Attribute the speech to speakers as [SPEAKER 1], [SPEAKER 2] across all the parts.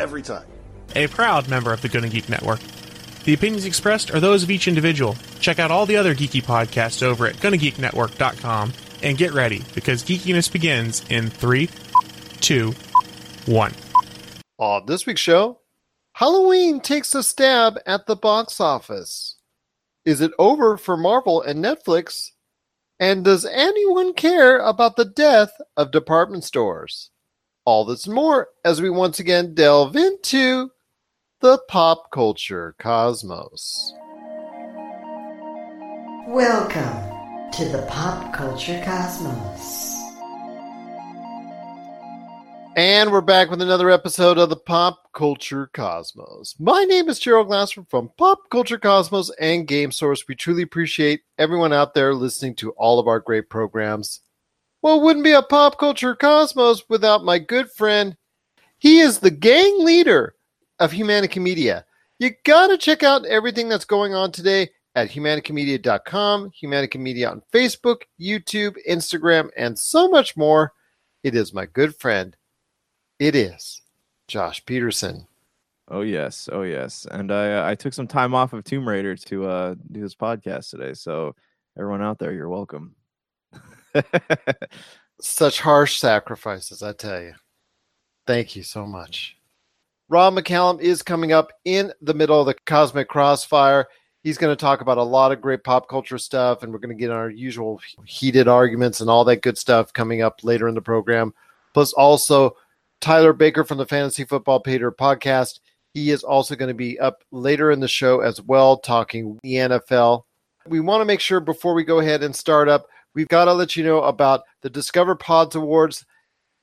[SPEAKER 1] every time.
[SPEAKER 2] A proud member of the Gonna Geek Network. The opinions expressed are those of each individual. Check out all the other geeky podcasts over at GonnaGeekNetwork.com and get ready because geekiness begins in three, two, one.
[SPEAKER 3] On this week's show, Halloween takes a stab at the box office. Is it over for Marvel and Netflix? And does anyone care about the death of department stores? All this more as we once again delve into the pop culture cosmos.
[SPEAKER 4] Welcome to the Pop Culture Cosmos.
[SPEAKER 3] And we're back with another episode of the Pop Culture Cosmos. My name is Gerald Glassford from Pop Culture Cosmos and Game Source. We truly appreciate everyone out there listening to all of our great programs. Well, it wouldn't be a Pop Culture Cosmos without my good friend. He is the gang leader of Humanica Media. You gotta check out everything that's going on today at humanicamedia.com, Humanica Media on Facebook, YouTube, Instagram, and so much more. It is my good friend. It is Josh Peterson.
[SPEAKER 5] Oh yes, oh yes, and I uh, I took some time off of Tomb Raider to uh, do this podcast today. So everyone out there, you're welcome.
[SPEAKER 3] Such harsh sacrifices, I tell you. Thank you so much. Rob McCallum is coming up in the middle of the Cosmic Crossfire. He's going to talk about a lot of great pop culture stuff, and we're going to get our usual heated arguments and all that good stuff coming up later in the program. Plus, also Tyler Baker from the Fantasy Football Pater podcast. He is also going to be up later in the show as well, talking the NFL. We want to make sure before we go ahead and start up, we've got to let you know about the Discover Pods Awards.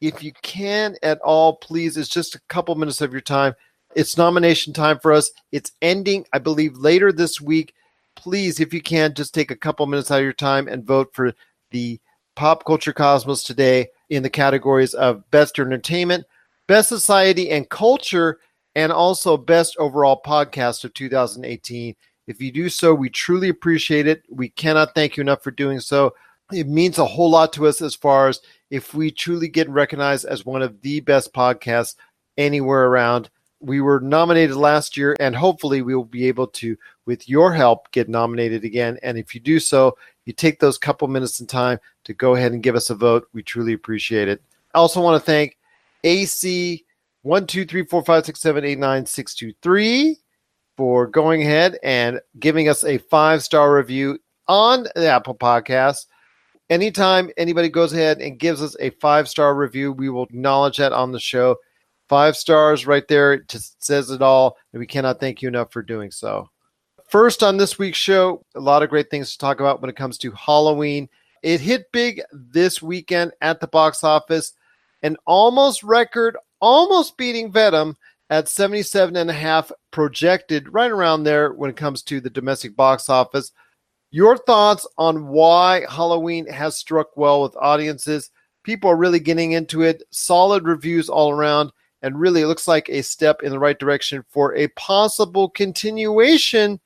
[SPEAKER 3] If you can at all, please, it's just a couple minutes of your time. It's nomination time for us. It's ending, I believe, later this week. Please, if you can, just take a couple minutes out of your time and vote for the Pop Culture Cosmos today in the categories of Best Entertainment, Best Society and Culture, and also Best Overall Podcast of 2018. If you do so, we truly appreciate it. We cannot thank you enough for doing so. It means a whole lot to us as far as if we truly get recognized as one of the best podcasts anywhere around. We were nominated last year, and hopefully, we will be able to, with your help, get nominated again. And if you do so, you take those couple minutes in time to go ahead and give us a vote. We truly appreciate it. I also want to thank AC one two three four five six seven eight nine six two three for going ahead and giving us a five star review on the Apple Podcast. Anytime anybody goes ahead and gives us a five star review, we will acknowledge that on the show. Five stars right there it just says it all, and we cannot thank you enough for doing so. First on this week's show, a lot of great things to talk about when it comes to Halloween. It hit big this weekend at the box office, an almost record, almost beating Venom at 77 and a half projected right around there when it comes to the domestic box office. Your thoughts on why Halloween has struck well with audiences? People are really getting into it. Solid reviews all around and really it looks like a step in the right direction for a possible continuation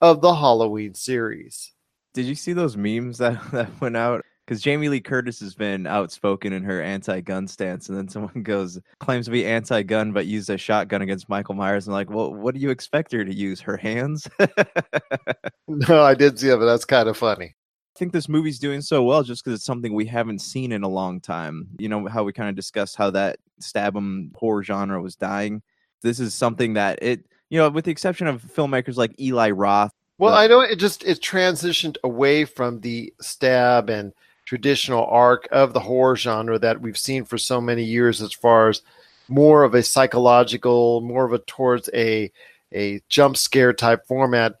[SPEAKER 3] of the Halloween series.
[SPEAKER 5] Did you see those memes that, that went out? Because Jamie Lee Curtis has been outspoken in her anti-gun stance, and then someone goes claims to be anti-gun but used a shotgun against Michael Myers, and like, well, what do you expect her to use? Her hands?
[SPEAKER 3] no, I did see it, but that's kind of funny.
[SPEAKER 5] I think this movie's doing so well just because it's something we haven't seen in a long time. You know how we kind of discussed how that stab 'em horror genre was dying. This is something that it, you know, with the exception of filmmakers like Eli Roth.
[SPEAKER 3] Well, I know it just it transitioned away from the stab and traditional arc of the horror genre that we've seen for so many years, as far as more of a psychological, more of a towards a a jump scare type format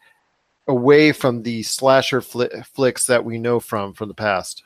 [SPEAKER 3] away from the slasher fl- flicks that we know from from the past.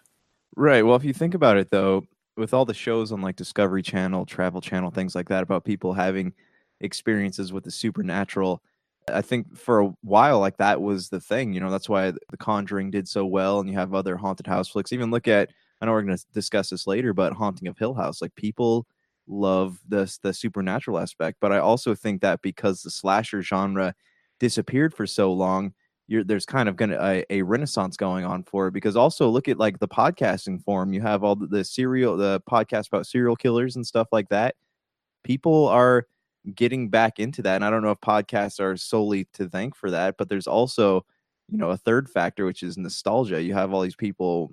[SPEAKER 5] Right. Well, if you think about it, though, with all the shows on like Discovery Channel, Travel Channel, things like that about people having experiences with the supernatural. I think for a while, like that was the thing. You know, that's why The Conjuring did so well, and you have other haunted house flicks. Even look at, I know we're going to discuss this later, but Haunting of Hill House. Like people love the the supernatural aspect, but I also think that because the slasher genre disappeared for so long, there's kind of going to a, a, renaissance going on for it because also look at like the podcasting form you have all the, the serial the podcast about serial killers and stuff like that people are getting back into that and i don't know if podcasts are solely to thank for that but there's also you know a third factor which is nostalgia you have all these people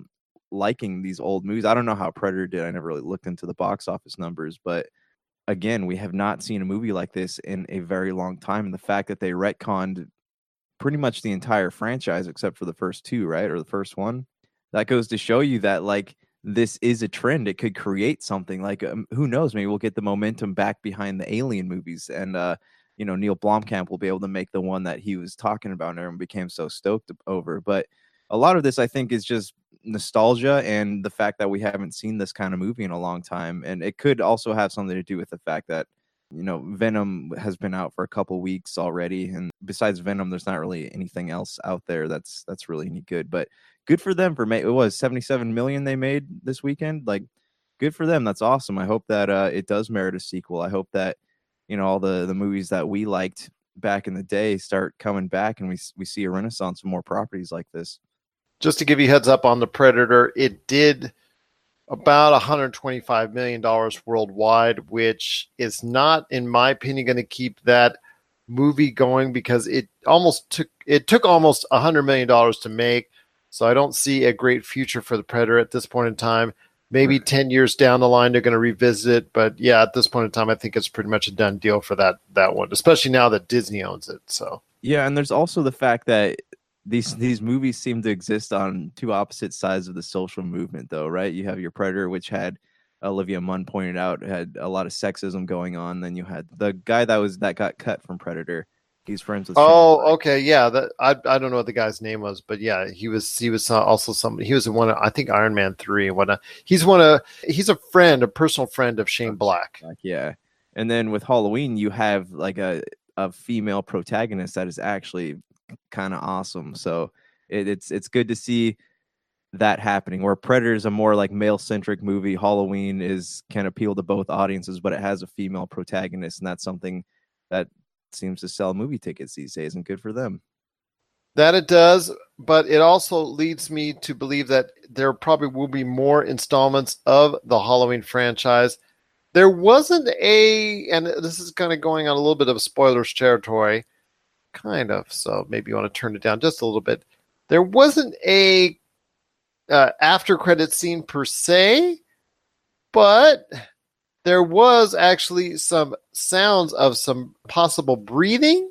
[SPEAKER 5] liking these old movies i don't know how predator did i never really looked into the box office numbers but again we have not seen a movie like this in a very long time and the fact that they retconned pretty much the entire franchise except for the first two, right? Or the first one. That goes to show you that like this is a trend. It could create something like um, who knows? Maybe we'll get the momentum back behind the Alien movies, and uh, you know Neill Blomkamp will be able to make the one that he was talking about and everyone became so stoked over. But a lot of this, I think, is just nostalgia and the fact that we haven't seen this kind of movie in a long time, and it could also have something to do with the fact that you know venom has been out for a couple weeks already and besides venom there's not really anything else out there that's that's really any good but good for them for ma- it was 77 million they made this weekend like good for them that's awesome i hope that uh it does merit a sequel i hope that you know all the the movies that we liked back in the day start coming back and we we see a renaissance of more properties like this
[SPEAKER 3] just to give you heads up on the predator it did about 125 million dollars worldwide, which is not, in my opinion, going to keep that movie going because it almost took it took almost 100 million dollars to make. So I don't see a great future for the Predator at this point in time. Maybe 10 years down the line they're going to revisit it, but yeah, at this point in time I think it's pretty much a done deal for that that one, especially now that Disney owns it. So
[SPEAKER 5] Yeah, and there's also the fact that these these movies seem to exist on two opposite sides of the social movement though right you have your predator which had olivia munn pointed out had a lot of sexism going on then you had the guy that was that got cut from predator he's friends with
[SPEAKER 3] oh okay yeah that i i don't know what the guy's name was but yeah he was he was also somebody he was one of i think iron man 3 and whatnot he's one of he's a friend a personal friend of shane black
[SPEAKER 5] yeah and then with halloween you have like a a female protagonist that is actually kind of awesome. So it, it's it's good to see that happening. Where Predator is a more like male centric movie, Halloween is can appeal to both audiences, but it has a female protagonist, and that's something that seems to sell movie tickets these days, and good for them.
[SPEAKER 3] That it does, but it also leads me to believe that there probably will be more installments of the Halloween franchise. There wasn't a, and this is kind of going on a little bit of spoilers territory kind of. So maybe you want to turn it down just a little bit. There wasn't a uh, after credit scene per se, but there was actually some sounds of some possible breathing,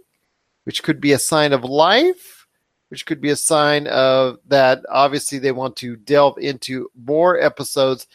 [SPEAKER 3] which could be a sign of life, which could be a sign of that obviously they want to delve into more episodes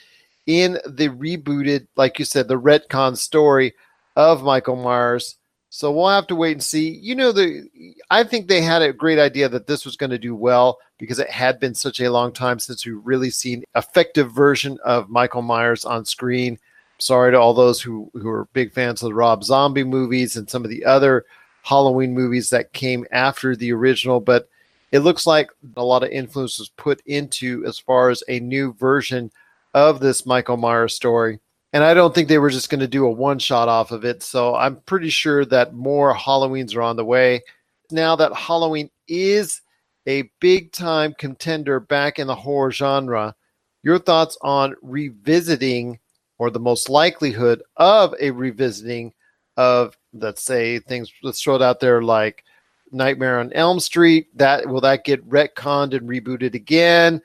[SPEAKER 3] in the rebooted, like you said, the retcon story of Michael Myers so we'll have to wait and see. You know, the I think they had a great idea that this was going to do well because it had been such a long time since we've really seen effective version of Michael Myers on screen. Sorry to all those who who are big fans of the Rob Zombie movies and some of the other Halloween movies that came after the original, but it looks like a lot of influence was put into as far as a new version of this Michael Myers story. And I don't think they were just going to do a one shot off of it. So I'm pretty sure that more Halloweens are on the way. Now that Halloween is a big time contender back in the horror genre, your thoughts on revisiting or the most likelihood of a revisiting of, let's say, things, let's throw it out there like Nightmare on Elm Street. That will that get retconned and rebooted again?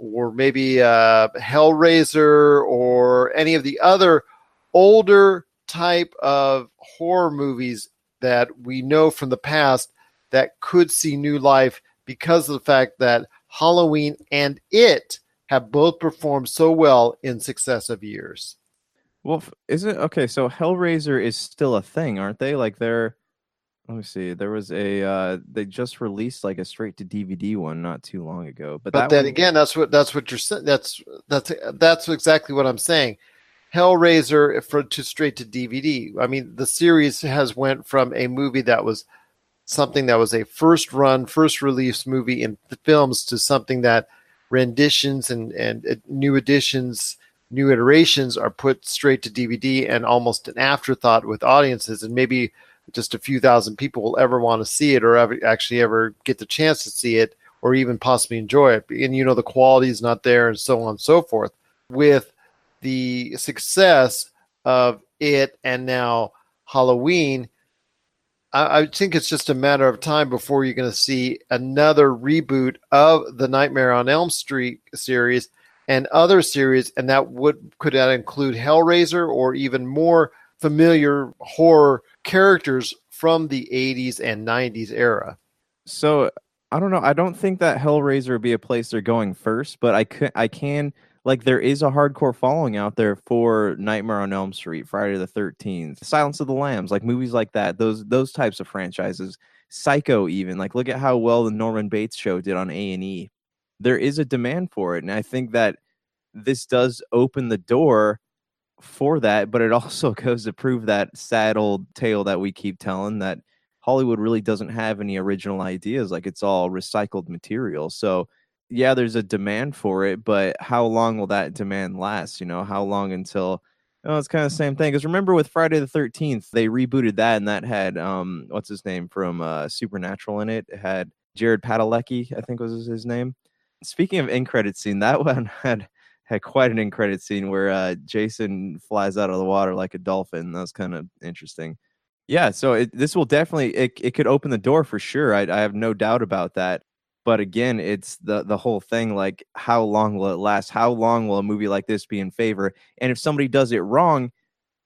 [SPEAKER 3] or maybe uh, Hellraiser or any of the other older type of horror movies that we know from the past that could see new life because of the fact that Halloween and it have both performed so well in successive years.
[SPEAKER 5] Well, is it okay? So Hellraiser is still a thing, aren't they? Like they're let me see. There was a uh they just released like a straight to DVD one not too long ago. But,
[SPEAKER 3] but then one... again, that's what that's what you're saying. That's that's that's exactly what I'm saying. Hellraiser for to straight to DVD. I mean, the series has went from a movie that was something that was a first run, first release movie in the films to something that renditions and and uh, new editions, new iterations are put straight to DVD and almost an afterthought with audiences, and maybe just a few thousand people will ever want to see it or ever actually ever get the chance to see it or even possibly enjoy it. And you know the quality is not there, and so on and so forth. With the success of it and now Halloween, I, think it's just a matter of time before you're going to see another reboot of the Nightmare on Elm Street series and other series, and that would could that include Hellraiser or even more familiar horror characters from the 80s and 90s era.
[SPEAKER 5] So I don't know. I don't think that Hellraiser would be a place they're going first, but I can I can like there is a hardcore following out there for Nightmare on Elm Street, Friday the Thirteenth, Silence of the Lambs, like movies like that. Those those types of franchises. Psycho, even like look at how well the Norman Bates show did on A and E. There is a demand for it, and I think that this does open the door for that. But it also goes to prove that sad old tale that we keep telling that Hollywood really doesn't have any original ideas. Like it's all recycled material. So yeah, there's a demand for it, but how long will that demand last? You know, how long until Oh, it's kind of the same thing. Because remember with Friday the Thirteenth, they rebooted that, and that had um, what's his name from uh, Supernatural in it. It had Jared Padalecki, I think was his name. Speaking of in credit scene, that one had had quite an in credit scene where uh, Jason flies out of the water like a dolphin. That was kind of interesting. Yeah, so it, this will definitely it, it could open the door for sure. I, I have no doubt about that but again it's the the whole thing like how long will it last? How long will a movie like this be in favor? And if somebody does it wrong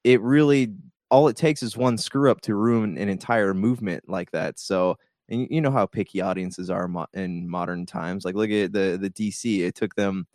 [SPEAKER 5] it really all it takes is one screw up to ruin an entire movement like that. So and you know how picky audiences are mo- in modern times like look at the the dc it took them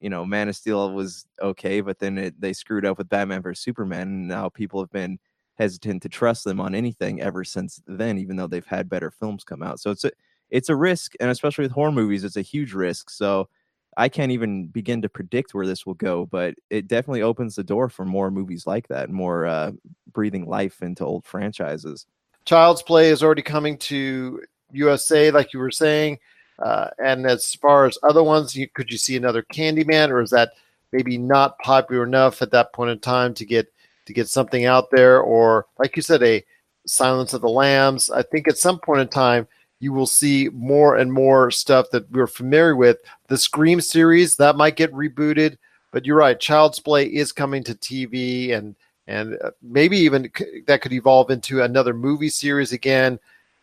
[SPEAKER 5] you know man of steel was okay but then it, they screwed up with batman versus superman and now people have been hesitant to trust them on anything ever since then even though they've had better films come out. So it's a it's a risk, and especially with horror movies, it's a huge risk. So I can't even begin to predict where this will go, but it definitely opens the door for more movies like that, more uh, breathing life into old franchises.
[SPEAKER 3] Child's Play is already coming to USA, like you were saying. Uh, and as far as other ones, you, could you see another Candyman, or is that maybe not popular enough at that point in time to get to get something out there? Or like you said, a Silence of the Lambs. I think at some point in time, you will see more and more stuff that we're familiar with. The Scream series that might get rebooted, but you're right. Child's Play is coming to TV, and and uh, maybe even that could evolve into another movie series again.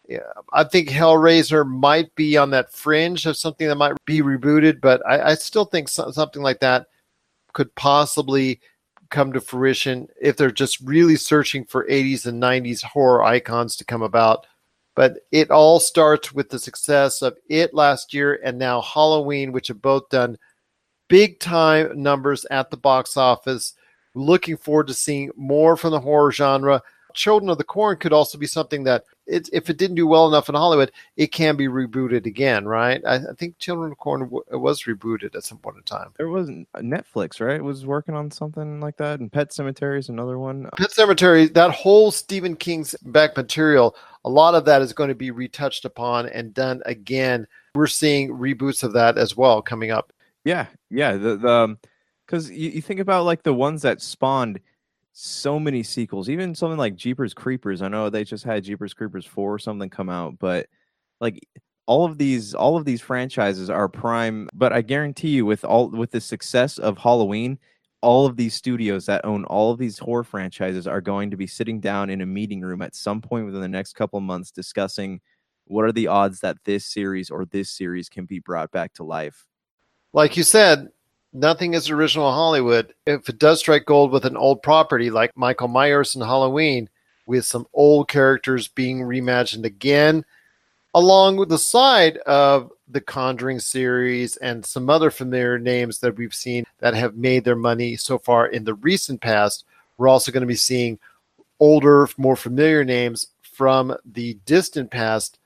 [SPEAKER 3] Yeah, I think Hellraiser might be on that fringe of something that might be rebooted, but I, I still think so, something like that could possibly come to fruition if they're just really searching for 80s and 90s horror icons to come about but it all starts with the success of it last year and now Halloween, which have both done big time numbers at the box office. Looking forward to seeing more from the horror genre. Children of the Corn could also be something that, it, if it didn't do well enough in Hollywood, it can be rebooted again, right? I, I think Children of Corn w- was rebooted at some point in time.
[SPEAKER 5] There was Netflix, right? Was working on something like that, and Pet Sematary is another one.
[SPEAKER 3] Pet Sematary, that whole Stephen King's back material, a lot of that is going to be retouched upon and done again. We're seeing reboots of that as well coming up.
[SPEAKER 5] Yeah, yeah. The the because um, you, you think about like the ones that spawned so many sequels. Even something like Jeepers Creepers. I know they just had Jeepers Creepers four or something come out, but like all of these all of these franchises are prime. But I guarantee you, with all with the success of Halloween, all of these studios that own all of these horror franchises are going to be sitting down in a meeting room at some point within the next couple months discussing what are the odds that this series or this series can be brought back to life.
[SPEAKER 3] Like you said, nothing is original Hollywood. If it does strike gold with an old property like Michael Myers and Halloween, with some old characters being reimagined again, along with the side of the Conjuring series and some other familiar names that we've seen that have made their money so far in the recent past, we're also going to be seeing older, more familiar names from the distant past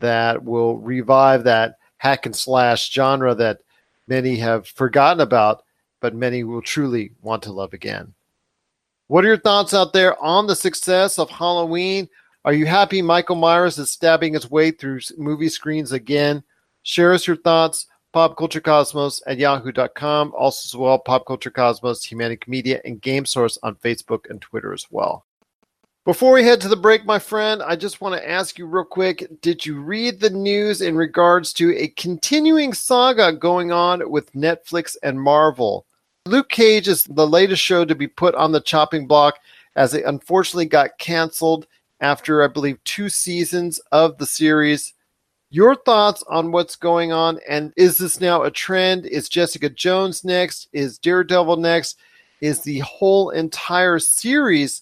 [SPEAKER 3] that will revive that hack and slash genre that many have forgotten about, but many will truly want to love again. What are your thoughts out there on the success of Halloween? Are you happy Michael Myers is stabbing his way through movie screens again? Share us your thoughts. PopCultureCosmos at yahoo.com. Also, as well, Pop Culture Cosmos, Humanica Media, and Game Source on Facebook and Twitter as well. Before we head to the break, my friend, I just want to ask you real quick Did you read the news in regards to a continuing saga going on with Netflix and Marvel? Luke Cage is the latest show to be put on the chopping block as it unfortunately got canceled after, I believe, two seasons of the series. Your thoughts on what's going on, and is this now a trend? Is Jessica Jones next? Is Daredevil next? Is the whole entire series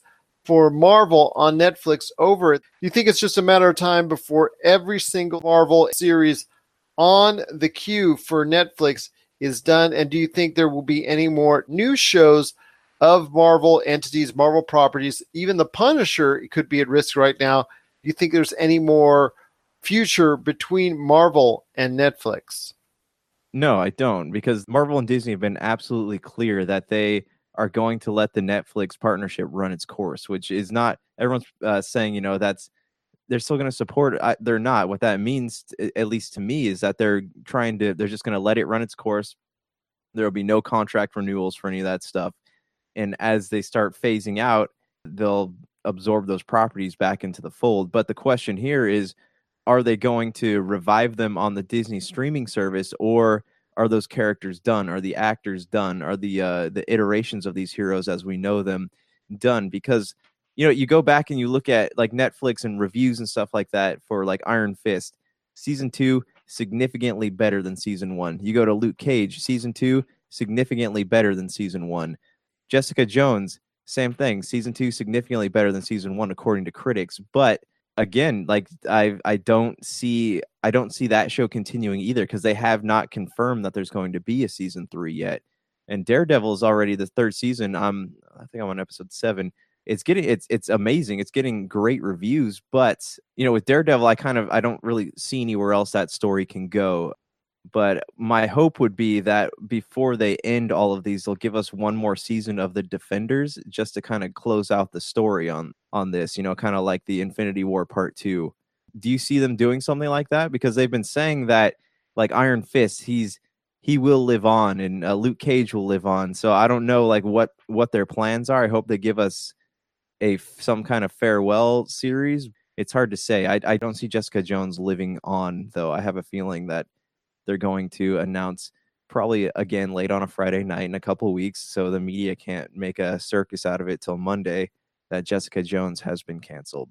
[SPEAKER 3] for Marvel on Netflix over? Do you think it's just a matter of time before every single Marvel series on the queue for Netflix is done? And do you think there will be any more new shows of Marvel entities, Marvel properties? Even the Punisher could be at risk right now. Do you think there's any more? future between Marvel and Netflix?
[SPEAKER 5] No, I don't, because Marvel and Disney have been absolutely clear that they are going to let the Netflix partnership run its course, which is not everyone's uh, saying, you know, that's they're still going to support it. I, they're not. What that means, at least to me, is that they're trying to, they're just going to let it run its course. There will be no contract renewals for any of that stuff. And as they start phasing out, they'll absorb those properties back into the fold. But the question here is, are they going to revive them on the Disney streaming service or are those characters done? Are the actors done? Are the uh, the iterations of these heroes as we know them done? Because you know, you go back and you look at like Netflix and reviews and stuff like that for like Iron Fist, season 2 significantly better than season 1. You go to Luke Cage, season 2 significantly better than season 1. Jessica Jones, same thing, season 2 significantly better than season 1 according to critics, but again like i i don't see i don't see that show continuing either because they have not confirmed that there's going to be a season three yet. And daredevil is already the third season i'm i think i'm on episode seven. It's getting it's it's amazing. It's getting great reviews but you know with daredevil i kind of i don't really see anywhere else that story can go but my hope would be that before they end all of these they'll give us one more season of the defenders just to kind of close out the story on on this you know kind of like the infinity war part 2 do you see them doing something like that? Because they've been saying that like iron fist he's he will live on and uh, luke cage will live on. So i don't know like what what their plans are. I hope they give us a some kind of farewell series. It's hard to say. I, I don't see jessica jones living on though. I have a feeling that they're going to announce probably again late on a Friday night in a couple weeks, so the media can't make a circus out of it till Monday that Jessica Jones has been canceled.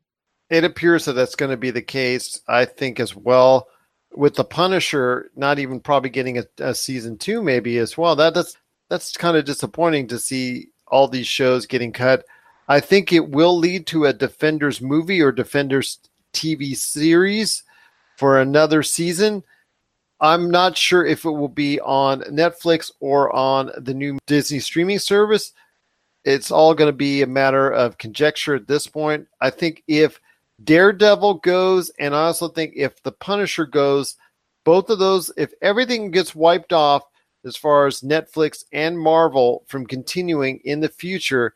[SPEAKER 3] It appears that that's going to be the case. I think as well with the Punisher, not even probably getting a, a season two, maybe as well. That that's that's kind of disappointing to see all these shows getting cut. I think it will lead to a Defenders movie or Defenders TV series for another season. I'm not sure if it will be on Netflix or on the new Disney streaming service. It's all going to be a matter of conjecture at this point. I think if Daredevil goes, and I also think if The Punisher goes, both of those, if everything gets wiped off as far as Netflix and Marvel from continuing in the future,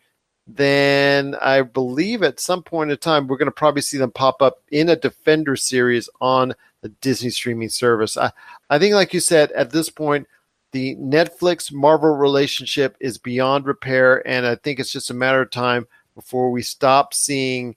[SPEAKER 3] then I believe at some point in time we're going to probably see them pop up in a Defender series on the Disney streaming service. I, I think, like you said, at this point, the Netflix Marvel relationship is beyond repair, and I think it's just a matter of time before we stop seeing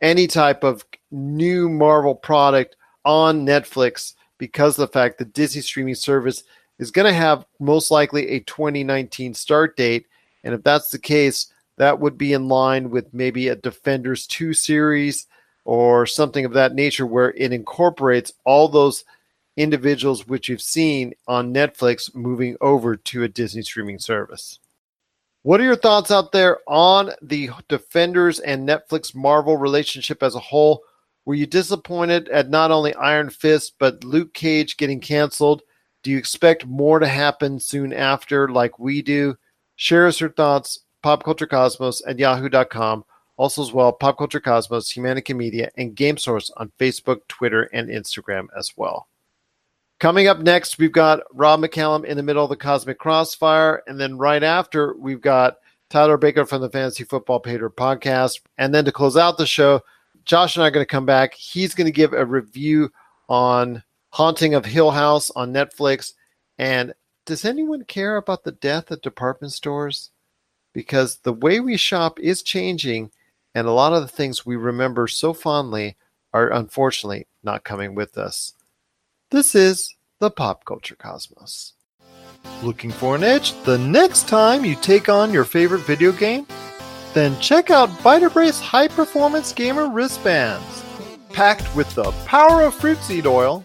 [SPEAKER 3] any type of new Marvel product on Netflix because of the fact that Disney streaming service is going to have most likely a 2019 start date. And if that's the case, that would be in line with maybe a Defenders 2 series or something of that nature where it incorporates all those individuals which you've seen on Netflix moving over to a Disney streaming service. What are your thoughts out there on the Defenders and Netflix Marvel relationship as a whole? Were you disappointed at not only Iron Fist, but Luke Cage getting canceled? Do you expect more to happen soon after, like we do? Share us your thoughts, popculturecosmos at yahoo.com also, as well, Pop Culture Cosmos, Humanica Media, and Game Source on Facebook, Twitter, and Instagram as well. Coming up next, we've got Rob McCallum in the middle of the Cosmic Crossfire. And then right after, we've got Tyler Baker from the Fantasy Football Pater podcast. And then to close out the show, Josh and I are going to come back. He's going to give a review on Haunting of Hill House on Netflix. And does anyone care about the death of department stores? Because the way we shop is changing, and a lot of the things we remember so fondly are unfortunately not coming with us. This is the Pop Culture Cosmos. Looking for an edge the next time you take on your favorite video game? Then check out Vitabrace High Performance Gamer Wristbands. Packed with the power of fruit seed oil,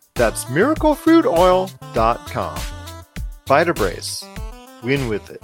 [SPEAKER 3] That's miraclefruitoil.com. Vitabrace. Win with it.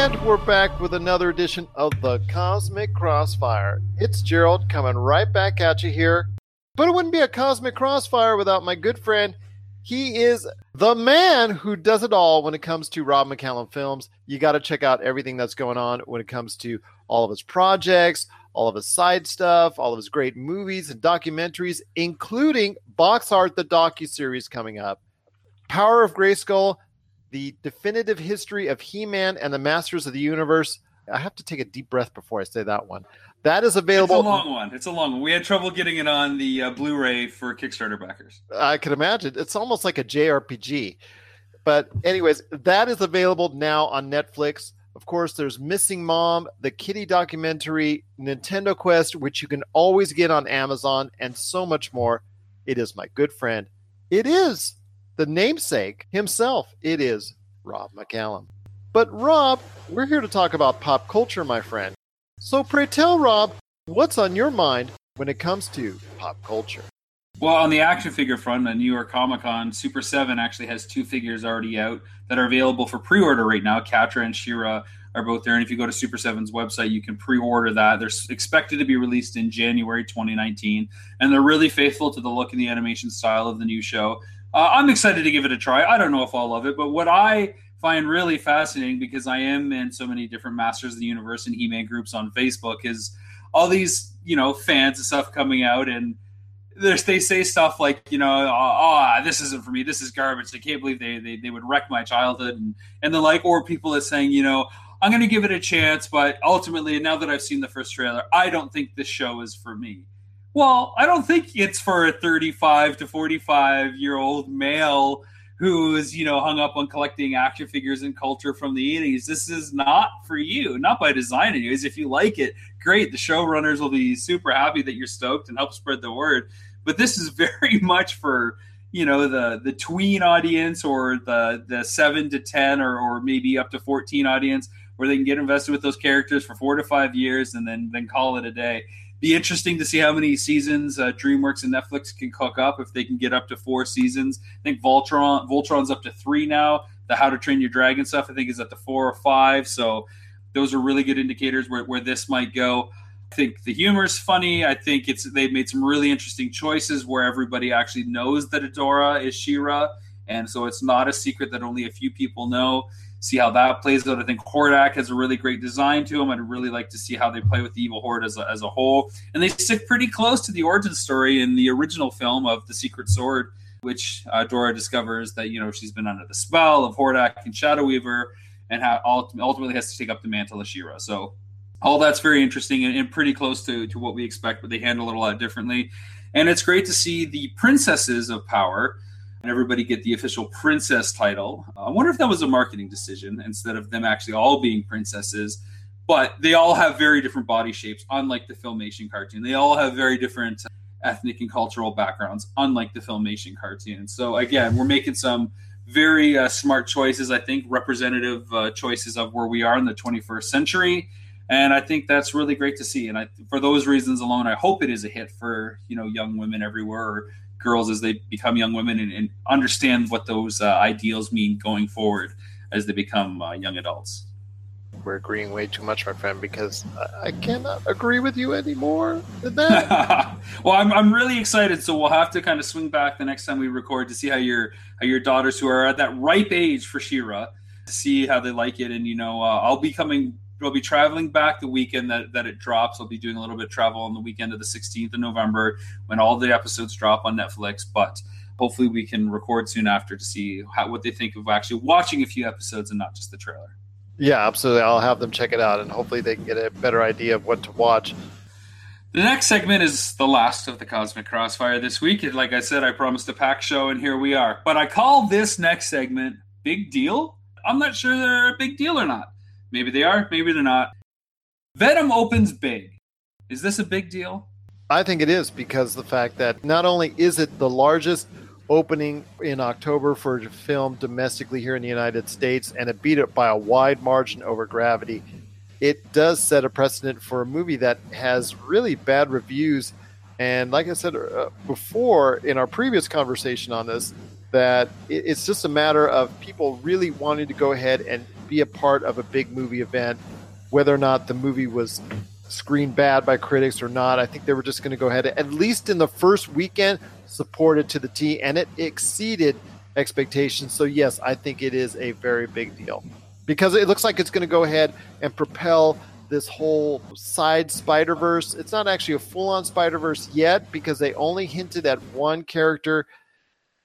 [SPEAKER 3] And we're back with another edition of the Cosmic Crossfire. It's Gerald coming right back at you here. But it wouldn't be a Cosmic Crossfire without my good friend. He is the man who does it all when it comes to Rob McCallum films. You got to check out everything that's going on when it comes to all of his projects, all of his side stuff, all of his great movies and documentaries, including Box Art, the docu series coming up, Power of Grayskull, the definitive history of He-Man and the Masters of the Universe. I have to take a deep breath before I say that one. That is available.
[SPEAKER 6] It's a long one. It's a long one. We had trouble getting it on the uh, Blu-ray for Kickstarter backers.
[SPEAKER 3] I can imagine. It's almost like a JRPG. But anyways, that is available now on Netflix. Of course, there's Missing Mom, the Kitty documentary, Nintendo Quest, which you can always get on Amazon, and so much more. It is my good friend. It is the namesake himself. It is Rob McCallum. But Rob, we're here to talk about pop culture, my friend. So pray tell, Rob, what's on your mind when it comes to pop culture?
[SPEAKER 6] Well, on the action figure front, at New York Comic Con, Super 7 actually has two figures already out that are available for pre order right now. Catra and She-Ra are both there. And if you go to Super 7's website, you can pre order that. They're expected to be released in January 2019. And they're really faithful to the look and the animation style of the new show. Uh, I'm excited to give it a try. I don't know if I'll love it, but what I find really fascinating because I am in so many different Masters of the Universe and He-Man groups on Facebook is all these, you know, fans and stuff coming out and they say stuff like, you know, oh, this isn't for me. This is garbage. I can't believe they, they, they would wreck my childhood. And, and the like, or people are saying, you know, I'm going to give it a chance, but ultimately, now that I've seen the first trailer, I don't think this show is for me. Well, I don't think it's for a 35 to 45 year old male who's, you know, hung up on collecting action figures and culture from the 80s. This is not for you, not by design, anyways. If you like it, great. The showrunners will be super happy that you're stoked and help spread the word. But this is very much for you know the the tween audience or the the seven to ten or, or maybe up to 14 audience where they can get invested with those characters for four to five years and then then call it a day be interesting to see how many seasons uh, DreamWorks and Netflix can cook up if they can get up to four seasons. I think Voltron Voltron's up to three now. The How to Train Your Dragon stuff I think is up to four or five. So those are really good indicators where, where this might go. I think the humor is funny. I think it's they've made some really interesting choices where everybody actually knows that Adora is She-Ra, and so it's not a secret that only a few people know see how that plays out. I think Hordak has a really great design to him. I'd really like to see how they play with the Evil Horde as a, as a whole. And they stick pretty close to the origin story in the original film of The Secret Sword, which uh, Dora discovers that, you know, she's been under the spell of Hordak and Shadow Weaver and how ultimately has to take up the mantle of She-Ra. So all that's very interesting and, and pretty close to, to what we expect, but they handle it a lot differently. And it's great to see the princesses of power and everybody get the official princess title. Uh, I wonder if that was a marketing decision instead of them actually all being princesses. But they all have very different body shapes, unlike the Filmation cartoon. They all have very different ethnic and cultural backgrounds, unlike the Filmation cartoon. So again, we're making some very uh, smart choices. I think representative uh, choices of where we are in the 21st century. and I think that's really great to see. And I, for those reasons alone, I hope it is a hit for you know young women everywhere, or girls as they become young women and, and understand what those uh, ideals mean going forward as they become uh, young adults.
[SPEAKER 3] We're agreeing way too much, my friend, because I, cannot agree with you anymore than that.
[SPEAKER 6] well, I'm, I'm really excited. So we'll have to kind of swing back the next time we record to see how your how your daughters, who are at that ripe age for She-Ra, to see how they like it. And you know, uh, I'll be coming. I'll be traveling back the weekend that, that it drops. I'll be doing a little bit of travel on the weekend of the 16th of November when all the episodes drop on Netflix. But hopefully, we can record soon after to see how, what they think of actually watching a few episodes and not just the trailer.
[SPEAKER 3] Yeah, absolutely. I'll have them check it out, and hopefully they can get a better idea of what to watch.
[SPEAKER 6] The next segment is the last of the Cosmic Crossfire this week. And like I said, I promised a pack show, and here we are. But I call this next segment Big Deal. I'm not sure they're a big deal or not. Maybe they are, maybe they're not. Venom opens big. Is this a big deal?
[SPEAKER 3] I think it is because the fact that not only is it the largest opening in October for a film domestically here in the United States, and it beat it by a wide margin over Gravity. It does set a precedent for a movie that has really bad reviews. And like I said uh, before in our previous conversation on this, that it's just a matter of people really wanting to go ahead and be a part of a big movie event, whether or not the movie was screened bad by critics or not. I think they were just going to go ahead, at least in the first weekend, supported to the T, and it exceeded expectations. So, yes, I think it is a very big deal because it looks like it's going to go ahead and propel this whole side Spider Verse. It's not actually a full on Spider Verse yet because they only hinted at one character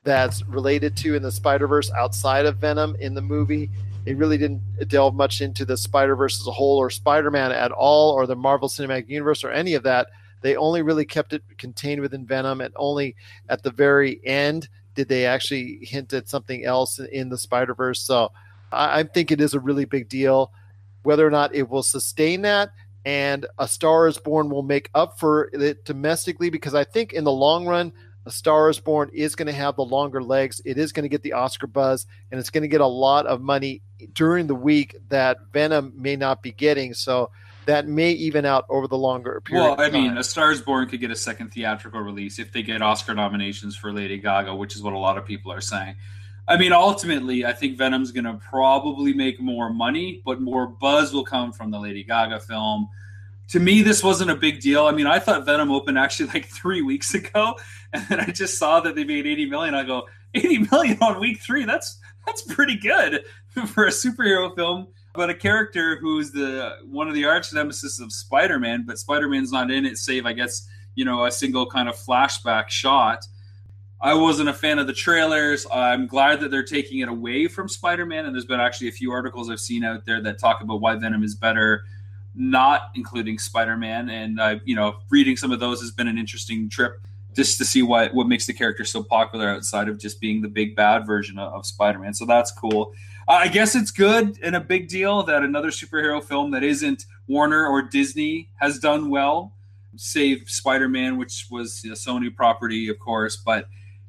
[SPEAKER 3] that's related to in the Spider Verse outside of Venom in the movie. They really didn't delve much into the Spider Verse as a whole or Spider Man at all or the Marvel Cinematic Universe or any of that. They only really kept it contained within Venom, and only at the very end did they actually hint at something else in the Spider Verse. So I, I think it is a really big deal. Whether or not it will sustain that and A Star is Born will make up for it domestically, because I think in the long run, A Star is Born is going to have the longer legs. It is going to get the Oscar buzz, and it's going to get a lot of money during the week that Venom may not be getting. So that may even out over the longer period.
[SPEAKER 6] Well, I mean, A Star is Born could get a second theatrical release if they get Oscar nominations for Lady Gaga, which is what a lot of people are saying. I mean, ultimately, I think Venom's going to probably make more money, but more buzz will come from the Lady Gaga film. To me, this wasn't a big deal. I mean, I thought Venom opened actually like three weeks ago, and then I just saw that they made 80 million. I go, 80 million on week three? That's that's pretty good for a superhero film but a character who's the one of the arch nemesis of Spider-Man, but Spider-Man's not in it, save I guess you know a single kind of flashback shot. I wasn't a fan of the trailers. I'm glad that they're taking it away from Spider-Man, and there's been actually a few articles I've seen out there that talk about why Venom is better, not including Spider-Man. And uh, you know, reading some of those has been an interesting trip just to see what what makes the character so popular outside of just being the big bad version of, of Spider-Man. So that's cool. I guess it's good and a big deal that another superhero film that isn't Warner or Disney has done well, save Spider Man, which was a Sony property, of course. But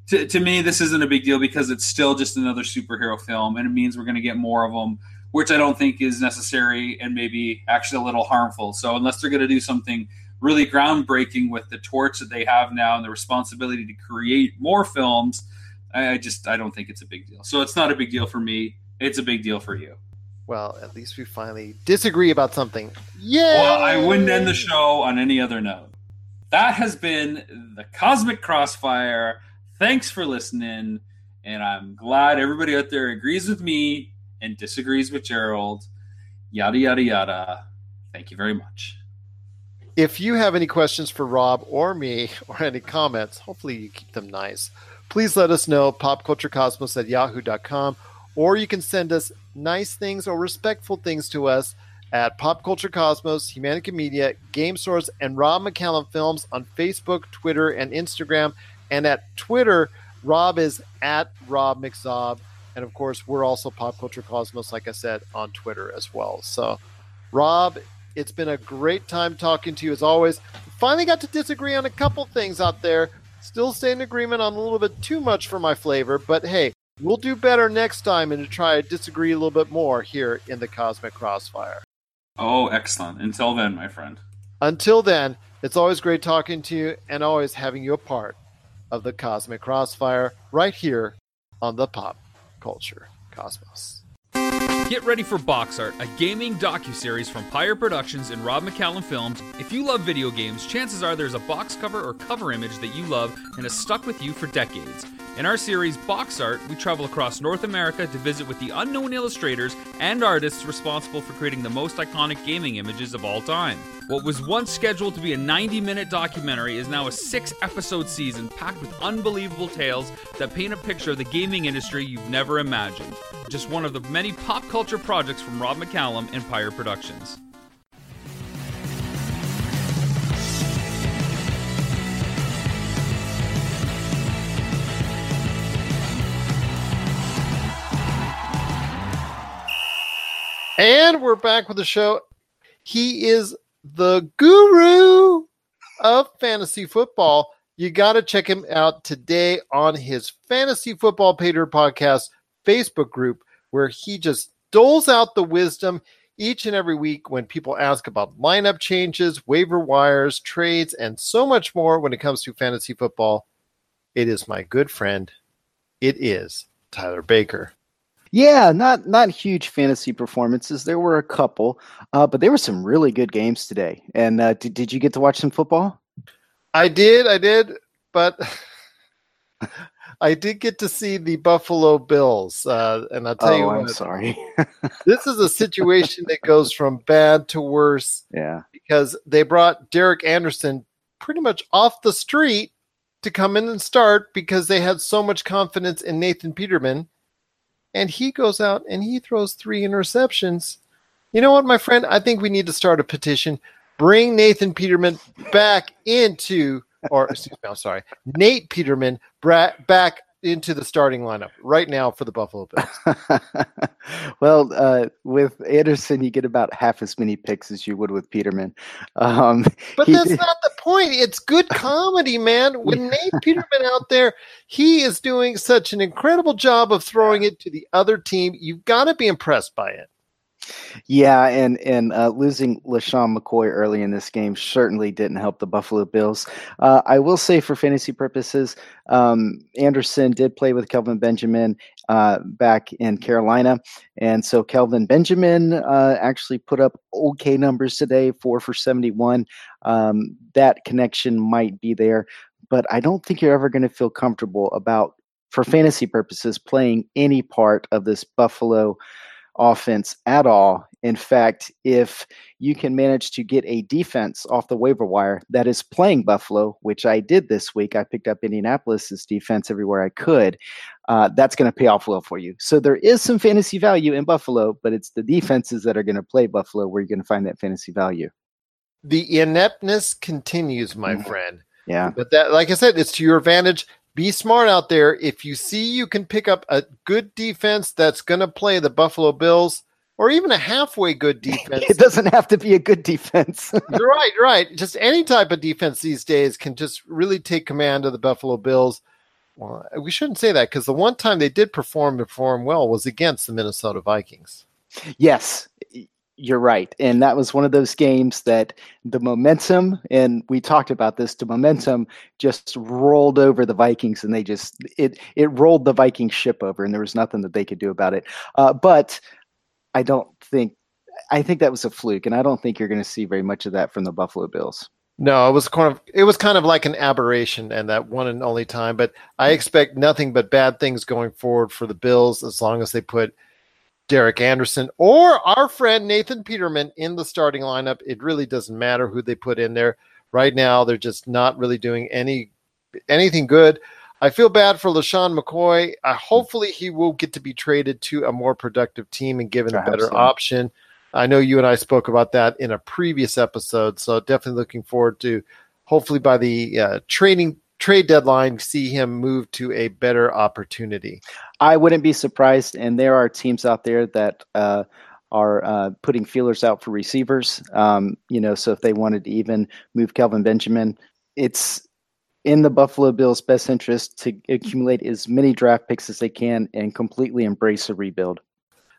[SPEAKER 6] to, to me, this isn't a big deal because it's still just another superhero film, and it means we're going to get more of them, which I don't think is necessary and maybe actually a little harmful. So, unless they're going to do something really groundbreaking with the torch that they have now and the responsibility to create more films, I just I don't think it's a big deal. So, it's not a big deal for me it's a big deal for you.
[SPEAKER 3] Well, at least we finally disagree about something. Yeah.
[SPEAKER 6] Well, I wouldn't end the show on any other note. That has been the Cosmic Crossfire. Thanks for listening. And I'm glad everybody out there agrees with me and disagrees with Gerald. Yada, yada, yada. Thank you very much.
[SPEAKER 3] If you have any questions for Rob or me or any comments, hopefully you keep them nice. Please let us know popculturecosmos at yahoo.com or you can send us nice things or respectful things to us at Pop Culture Cosmos, Humanica Media, Game Source, and Rob McCallum Films on Facebook, Twitter, and Instagram. And at Twitter, Rob is at Rob McZob. And of course, we're also Pop Culture Cosmos, like I said, on Twitter as well. So, Rob, it's been a great time talking to you as always. Finally got to disagree on a couple things out there. Still stay in agreement on a little bit too much for my flavor, but hey, We'll do better next time and to try to disagree a little bit more here in the Cosmic Crossfire.
[SPEAKER 6] Oh, excellent. Until then, my friend.
[SPEAKER 3] Until then, it's always great talking to you and always having you a part of the Cosmic Crossfire right here on the Pop Culture Cosmos.
[SPEAKER 7] Get ready for Box Art, a gaming docu-series from Pyre Productions and Rob McCallum Films. If you love video games, chances are there's a box cover or cover image that you love and has stuck with you for decades. In our series Box Art, we travel across North America to visit with the unknown illustrators and artists responsible for creating the most iconic gaming images of all time. What was once scheduled to be a 90 minute documentary is now a six episode season packed with unbelievable tales that paint a picture of the gaming industry you've never imagined. Just one of the many pop culture projects from Rob McCallum and Pyre Productions.
[SPEAKER 3] And we're back with the show. He is the guru of fantasy football. You got to check him out today on his Fantasy Football Pater podcast Facebook group, where he just doles out the wisdom each and every week when people ask about lineup changes, waiver wires, trades, and so much more when it comes to fantasy football. It is my good friend. It is Tyler Baker.
[SPEAKER 8] Yeah, not not huge fantasy performances. There were a couple, uh, but there were some really good games today. And uh, did did you get to watch some football?
[SPEAKER 3] I did, I did, but I did get to see the Buffalo Bills, uh, and I'll tell
[SPEAKER 8] oh,
[SPEAKER 3] you
[SPEAKER 8] I'm sorry.
[SPEAKER 3] this is a situation that goes from bad to worse
[SPEAKER 8] yeah,
[SPEAKER 3] because they brought Derek Anderson pretty much off the street to come in and start because they had so much confidence in Nathan Peterman. And he goes out and he throws three interceptions. You know what, my friend? I think we need to start a petition. Bring Nathan Peterman back into, or excuse me, I'm sorry, Nate Peterman bra- back into the starting lineup right now for the Buffalo Bills.
[SPEAKER 8] well, uh, with Anderson, you get about half as many picks as you would with Peterman. Um,
[SPEAKER 3] But that's
[SPEAKER 8] did-
[SPEAKER 3] not the point. It's good comedy, man. When Nate Peterman out there, he is doing such an incredible job of throwing it to the other team. You've got to be impressed by it.
[SPEAKER 8] Yeah, and and uh, losing LeSean McCoy early in this game certainly didn't help the Buffalo Bills. Uh, I will say, for fantasy purposes, um, Anderson did play with Kelvin Benjamin uh, back in Carolina, and so Kelvin Benjamin uh, actually put up okay numbers today, four for seventy-one. Um, that connection might be there, but I don't think you're ever going to feel comfortable about, for fantasy purposes, playing any part of this Buffalo offense at all. In fact, if you can manage to get a defense off the waiver wire that is playing Buffalo, which I did this week, I picked up Indianapolis's defense everywhere I could. Uh, that's going to pay off well for you. So there is some fantasy value in Buffalo, but it's the defenses that are going to play Buffalo where you're going to find that fantasy value.
[SPEAKER 3] The ineptness continues, my
[SPEAKER 8] Mhm.
[SPEAKER 3] friend.
[SPEAKER 8] Yeah.
[SPEAKER 3] But that, like I said, it's to your advantage. Be smart out there. If you see you can pick up a good defense that's going to play the Buffalo Bills, or even a halfway good defense,
[SPEAKER 8] It doesn't have to be a good defense.
[SPEAKER 3] you're right, you're right. Just any type of defense these days can just really take command of the Buffalo Bills. Well, we shouldn't say that because the one time they did perform perform well was against the Minnesota Vikings.
[SPEAKER 8] Yes, you're right. And that was one of those games that the momentum, and we talked about this, the momentum just rolled over the Vikings and they just, it, it rolled the Viking ship over and there was nothing that they could do about it. Uh, but I don't think, I think that was a fluke. And I don't think you're going to see very much of that from the Buffalo Bills.
[SPEAKER 3] No, it was kind of it was kind of like an aberration and that one and only time. But I expect nothing but bad things going forward for the Bills as long as they put Derek Anderson or our friend Nathan Peterman in the starting lineup. It really doesn't matter who they put in there. Right now, they're just not really doing any anything good. I feel bad for LeSean McCoy. Uh, hopefully, he will get to be traded to a more productive team and given a better
[SPEAKER 8] so.
[SPEAKER 3] option. I know you and I spoke about that in a previous episode, so definitely looking forward to hopefully by the uh, trading trade deadline see him move to a better opportunity.
[SPEAKER 8] I wouldn't be surprised. And there are teams out there that uh, are uh, putting feelers out for receivers. Um, you know, so if they wanted to even move Kelvin Benjamin, it's in the Buffalo Bills' best interest to accumulate as many draft picks as they can and completely embrace a rebuild.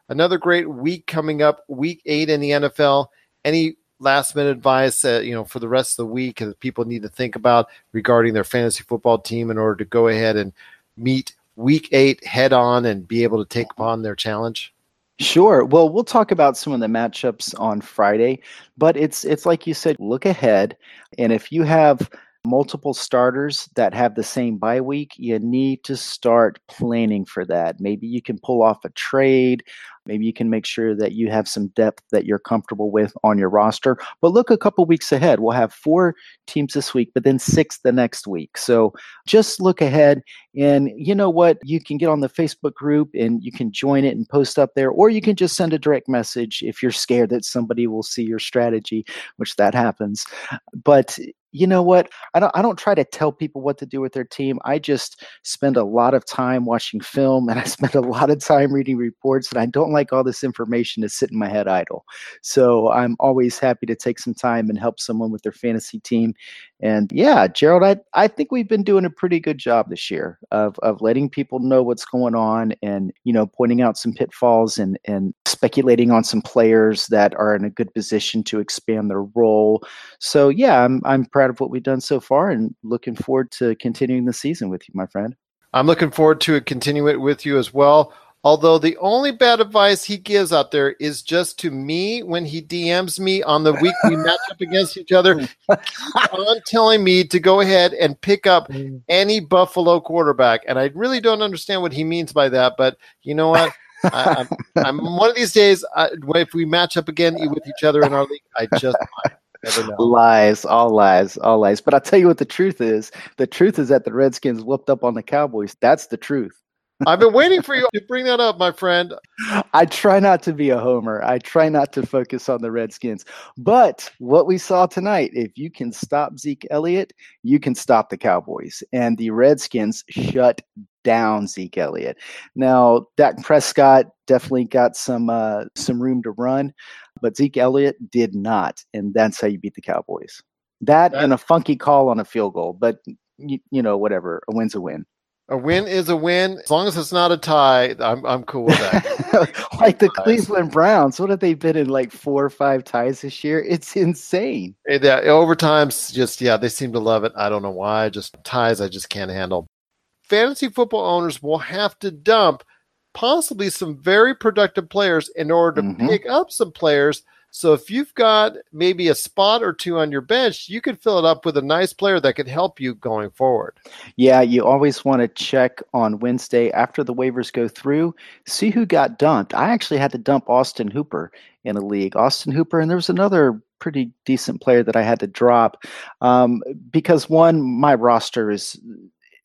[SPEAKER 3] Another great week coming up, week eight in the NFL. any last minute advice, uh, you know, for the rest of the week that people need to think about regarding their fantasy football team in order to go ahead and meet week eight head on and be able to take upon their challenge?
[SPEAKER 8] Sure. Well, we'll talk about some of the matchups on Friday, but it's it's like you said, look ahead, and if you have multiple starters that have the same bye week, you need to start planning for that. Maybe you can pull off a trade Maybe you can make sure that you have some depth that you're comfortable with on your roster. But look a couple weeks ahead. We'll have four teams this week, but then six the next week. So just look ahead. And you know what? You can get on the Facebook group and you can join it and post up there, or you can just send a direct message if you're scared that somebody will see your strategy, which that happens. But you know what? I don't I don't try to tell people what to do with their team. I just spend a lot of time watching film and I spend a lot of time reading reports and I don't like all this information to sit in my head idle. So I'm always happy to take some time and help someone with their fantasy team. And yeah, Gerald, I, I think we've been doing a pretty good job this year of, of letting people know what's going on and, you know, pointing out some pitfalls and, and speculating on some players that are in a good position to expand their role. So yeah, I'm, I'm proud of what we've done so far and looking forward to continuing the season with you, my friend.
[SPEAKER 3] I'm looking forward to continue it with you as well. Although the only bad advice he gives out there is just to me when he DMs me on the week we match up against each other, on telling me to go ahead and pick up mm. any Buffalo quarterback. And I really don't understand what he means by that. But you know what? I, am I'm one of these days, I, if we match up again with each other in our league, I just
[SPEAKER 8] Lies, all lies, all lies. But I'll tell you what the truth is. The truth is that the Redskins whooped up on the Cowboys. That's the truth.
[SPEAKER 3] I've been waiting for you to bring that up, my friend.
[SPEAKER 8] I try not to be a homer. I try not to focus on the Redskins. But what we saw tonight, if you can stop Zeke Elliott, you can stop the Cowboys. And the Redskins shut down Zeke Elliott. Now, Dak Prescott definitely got some uh, some room to run, but Zeke Elliott did not, and that's how you beat the Cowboys. That, that and a funky call on a field goal, but you, you know whatever, a win's a win.
[SPEAKER 3] A win is a win. As long as it's not a tie, I'm I'm cool with that.
[SPEAKER 8] like the Cleveland Browns, what have they been in like four or five ties this year? It's insane.
[SPEAKER 3] Yeah, overtimes just yeah, they seem to love it. I don't know why. Just ties I just can't handle. Fantasy football owners will have to dump possibly some very productive players in order to mm-hmm. pick up some players so if you've got maybe a spot or two on your bench, you could fill it up with a nice player that could help you going forward.
[SPEAKER 8] Yeah, you always want to check on Wednesday after the waivers go through, see who got dumped. I actually had to dump Austin Hooper in a league. Austin Hooper, and there was another pretty decent player that I had to drop um, because one, my roster is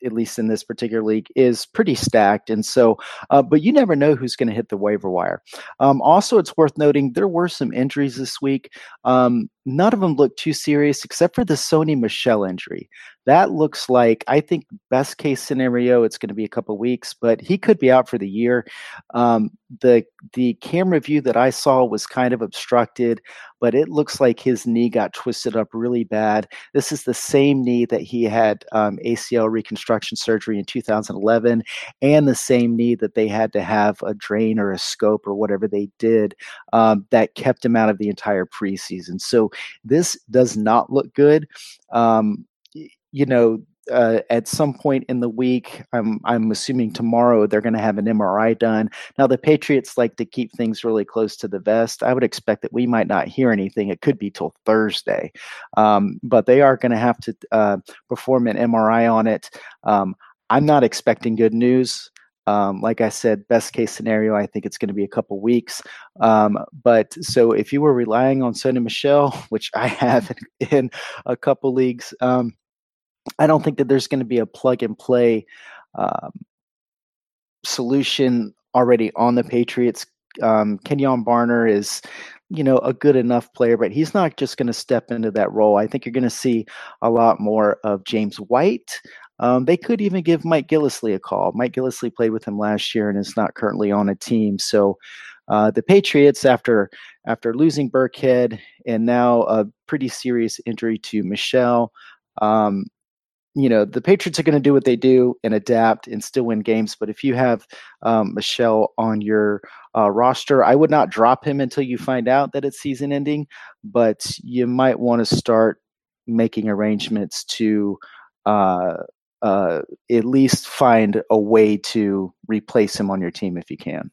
[SPEAKER 8] at least in this particular league, is pretty stacked. And so, uh, but you never know who's going to hit the waiver wire. Um, also, it's worth noting there were some injuries this week. Um, none of them look too serious except for the Sony Michel injury. That looks like I think best case scenario it's going to be a couple weeks, but he could be out for the year. Um, the the camera view that I saw was kind of obstructed, but it looks like his knee got twisted up really bad. This is the same knee that he had um, ACL reconstruction surgery in 2011, and the same knee that they had to have a drain or a scope or whatever they did um, that kept him out of the entire preseason. So this does not look good. Um, you know, uh, at some point in the week, I'm I'm assuming tomorrow they're going to have an MRI done. Now the Patriots like to keep things really close to the vest. I would expect that we might not hear anything. It could be till Thursday, um, but they are going to have to uh, perform an MRI on it. Um, I'm not expecting good news. Um, like I said, best case scenario, I think it's going to be a couple weeks. Um, but so if you were relying on Sony Michel, which I have in, in a couple leagues, um, I don't think that there's going to be a plug and play um, solution already on the Patriots. Um, Kenjon Barner is, you know, a good enough player, but he's not just going to step into that role. I think you're going to see a lot more of James White. Um, they could even give Mike Gillislee a call. Mike Gillislee played with him last year and is not currently on a team. So uh, the Patriots, after after losing Burkhead and now a pretty serious injury to Michel, um, you know the Patriots are going to do what they do and adapt and still win games. But if you have um, Michel on your uh, roster, I would not drop him until you find out that it's season ending. But you might want to start making arrangements to uh, uh, at least find a way to replace him on your team if you can.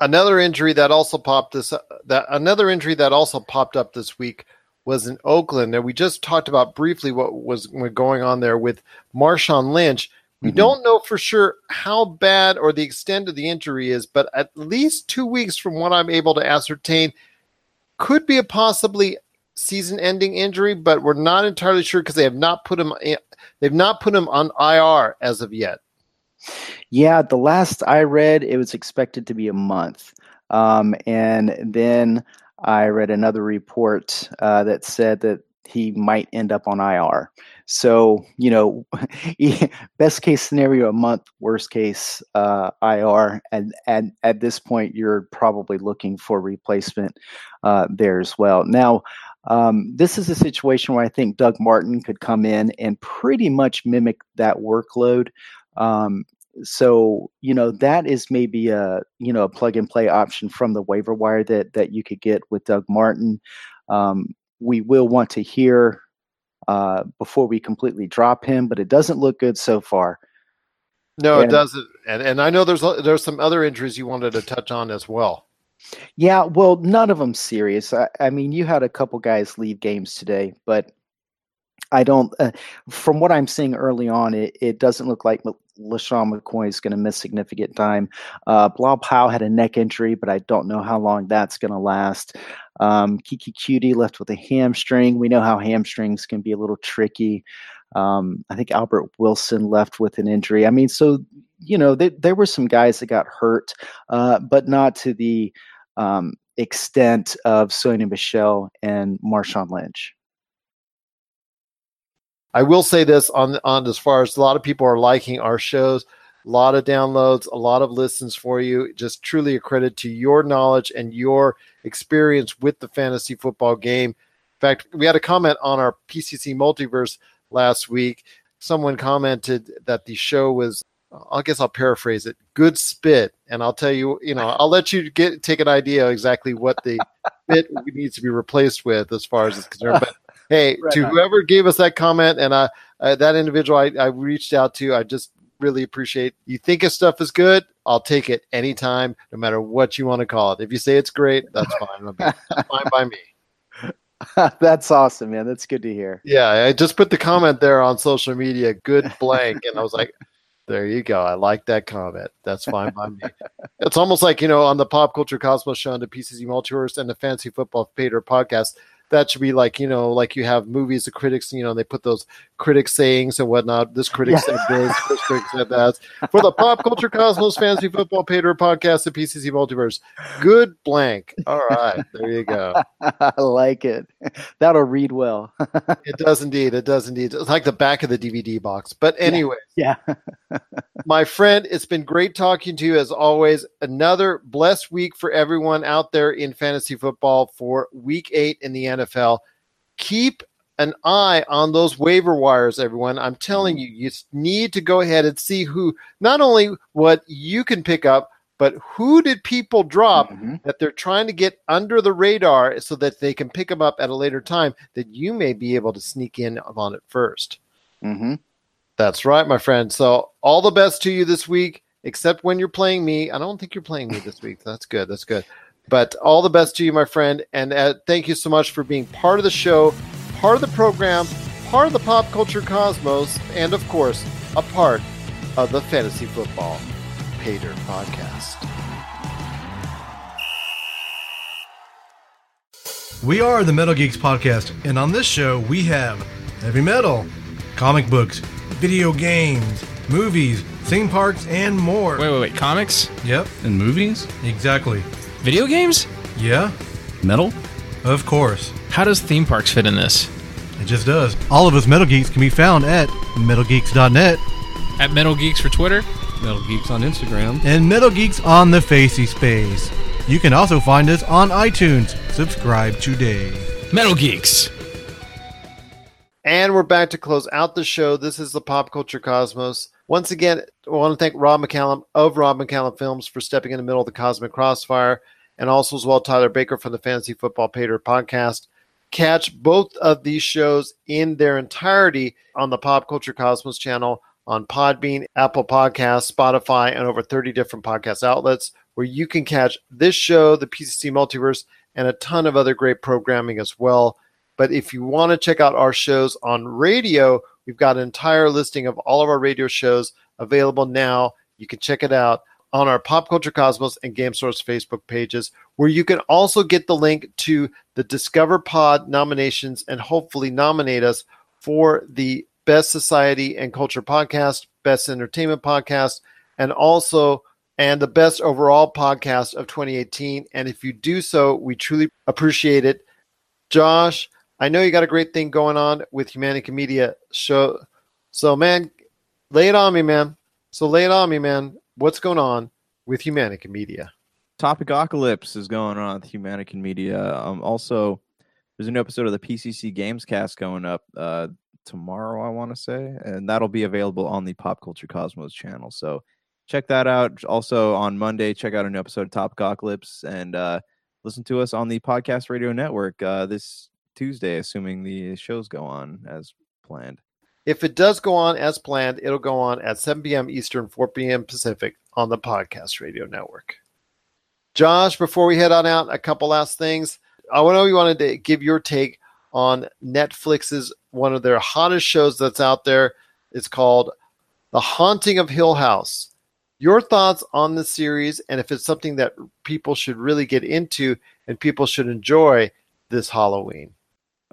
[SPEAKER 3] Another injury that also popped this that another injury that also popped up this week was in Oakland, and we just talked about briefly what was going on there with Marshawn Lynch. We mm-hmm. don't know for sure how bad or the extent of the injury is, but at least two weeks from what I'm able to ascertain, could be a possibly season-ending injury, but we're not entirely sure because they have not put him they've not put him on IR as of yet.
[SPEAKER 8] Yeah, the last I read, it was expected to be a month, um, and then I read another report uh, that said that he might end up on IR. So, you know, best case scenario, a month, worst case, uh, IR. And, and at this point, you're probably looking for replacement uh, there as well. Now, um, this is a situation where I think Doug Martin could come in and pretty much mimic that workload. Um, so you know that is maybe a you know a plug and play option from the waiver wire that that you could get with Doug Martin. Um, we will want to hear uh, before we completely drop him, but it doesn't look good so far.
[SPEAKER 3] No, and, it doesn't. And and I know there's there's some other injuries you wanted to touch on as well.
[SPEAKER 8] Yeah, well, none of them serious. I, I mean, you had a couple guys leave games today, but I don't. Uh, from what I'm seeing early on, it, it doesn't look like LeSean McCoy is going to miss significant time. Uh, Powell had a neck injury, but I don't know how long that's going to last. Um, Keke Coutee left with a hamstring. We know how hamstrings can be a little tricky. Um, I think Albert Wilson left with an injury. I mean, so you know, they, there were some guys that got hurt, uh, but not to the um, extent of Sony Michel and Marshawn Lynch.
[SPEAKER 3] I will say this on on as far as a lot of people are liking our shows, a lot of downloads, a lot of listens for you. Just truly a credit to your knowledge and your experience with the fantasy football game. In fact, we had a comment on our PCC multiverse last week. Someone commented that the show was I guess I'll paraphrase it. Good spit, and I'll tell you, you know, I'll let you get take an idea exactly what the spit needs to be replaced with as far as it's concerned. But hey, right to on. whoever gave us that comment and I, uh, that individual I, I reached out to, I just really appreciate. You think if stuff is good, I'll take it anytime, no matter what you want to call it. If you say it's great, that's fine. that's fine by me.
[SPEAKER 8] That's awesome, man. That's good to hear.
[SPEAKER 3] Yeah, I just put the comment there on social media, good blank, and I was like, there you go. I like that comment. That's fine by me. It's almost like, you know, on the Pop Culture Cosmos show on the PCC Multiverse and the Fancy Football Pater podcast, that should be like you know like you have movies the critics you know they put those critic sayings and whatnot. This critic yeah. said this this critic said that. For the pop culture cosmos fantasy football pater podcast the pcc multiverse good blank. All right there you go.
[SPEAKER 8] I like it. That'll read well.
[SPEAKER 3] It does indeed it does indeed. It's like the back of the dvd box. But anyway
[SPEAKER 8] yeah,
[SPEAKER 3] yeah. my friend it's been great talking to you as always. Another blessed week for everyone out there in fantasy football for week eight in the NFL. Keep an eye on those waiver wires, everyone. I'm telling you, you need to go ahead and see who, not only what you can pick up, but who did people drop mm-hmm. that they're trying to get under the radar so that they can pick them up at a later time that you may be able to sneak in on it 1st
[SPEAKER 8] mm-hmm.
[SPEAKER 3] That's right, my friend. So, all the best to you this week, except when you're playing me. I don't think you're playing me this week. That's good. That's good. But all the best to you, my friend. And uh, thank you so much for being part of the show, part of the program, part of the pop culture cosmos, and of course, a part of the Fantasy Football Pater podcast.
[SPEAKER 9] We are the Metal Geeks Podcast, and on this show, we have heavy metal, comic books, video games, movies, theme parks, and more.
[SPEAKER 10] Wait, wait, wait. Comics?
[SPEAKER 9] Yep.
[SPEAKER 10] And movies?
[SPEAKER 9] Exactly.
[SPEAKER 10] Video games?
[SPEAKER 9] Yeah.
[SPEAKER 10] Metal?
[SPEAKER 9] Of course.
[SPEAKER 10] How does theme parks fit in this?
[SPEAKER 9] It just does. All of us Metal Geeks can be found at MetalGeeks.net.
[SPEAKER 10] At Metal Geeks for Twitter.
[SPEAKER 11] Metal Geeks on Instagram.
[SPEAKER 9] And Metal Geeks on the Facey Space. You can also find us on iTunes. Subscribe today.
[SPEAKER 10] Metal Geeks.
[SPEAKER 3] And we're back to close out the show. This is the Pop Culture Cosmos. Once again, I want to thank Rob McCallum of Rob McCallum Films for stepping in the middle of the Cosmic Crossfire, and also as well Tyler Baker from the Fantasy Football Pater podcast. Catch both of these shows in their entirety on the Pop Culture Cosmos channel on Podbean, Apple Podcasts, Spotify, and over 30 different podcast outlets where you can catch this show, the PCC Multiverse, and a ton of other great programming as well. But if you want to check out our shows on radio, we've got an entire listing of all of our radio shows available now. You can check it out on our Pop Culture Cosmos and Game Source Facebook pages, where you can also get the link to the Discover Pod nominations and hopefully nominate us for the Best Society and Culture Podcast, Best Entertainment Podcast, and also and the best overall podcast of 2018. And if you do so, we truly appreciate it. Josh, I know you got a great thing going on with Humanica Media show. So, man, lay it on me, man. So, lay it on me, man. What's going on with Humanica Media?
[SPEAKER 5] Topic Topicocalypse is going on with Humanica Media. Um, also, there's a new episode of the PCC Games Cast going up uh, tomorrow, I want to say, and that'll be available on the Pop Culture Cosmos channel. So, check that out. Also, on Monday, check out a new episode of Topic Topicocalypse and uh, listen to us on the Podcast Radio Network uh, this Tuesday, assuming the shows go on as planned.
[SPEAKER 3] If it does go on as planned, it'll go on at 7 p.m. Eastern, 4 p.m. Pacific on the Podcast Radio Network. Josh, before we head on out, a couple last things. I know you wanted to give your take on Netflix's one of their hottest shows that's out there. It's called The Haunting of Hill House. Your thoughts on the series and if it's something that people should really get into and people should enjoy this Halloween.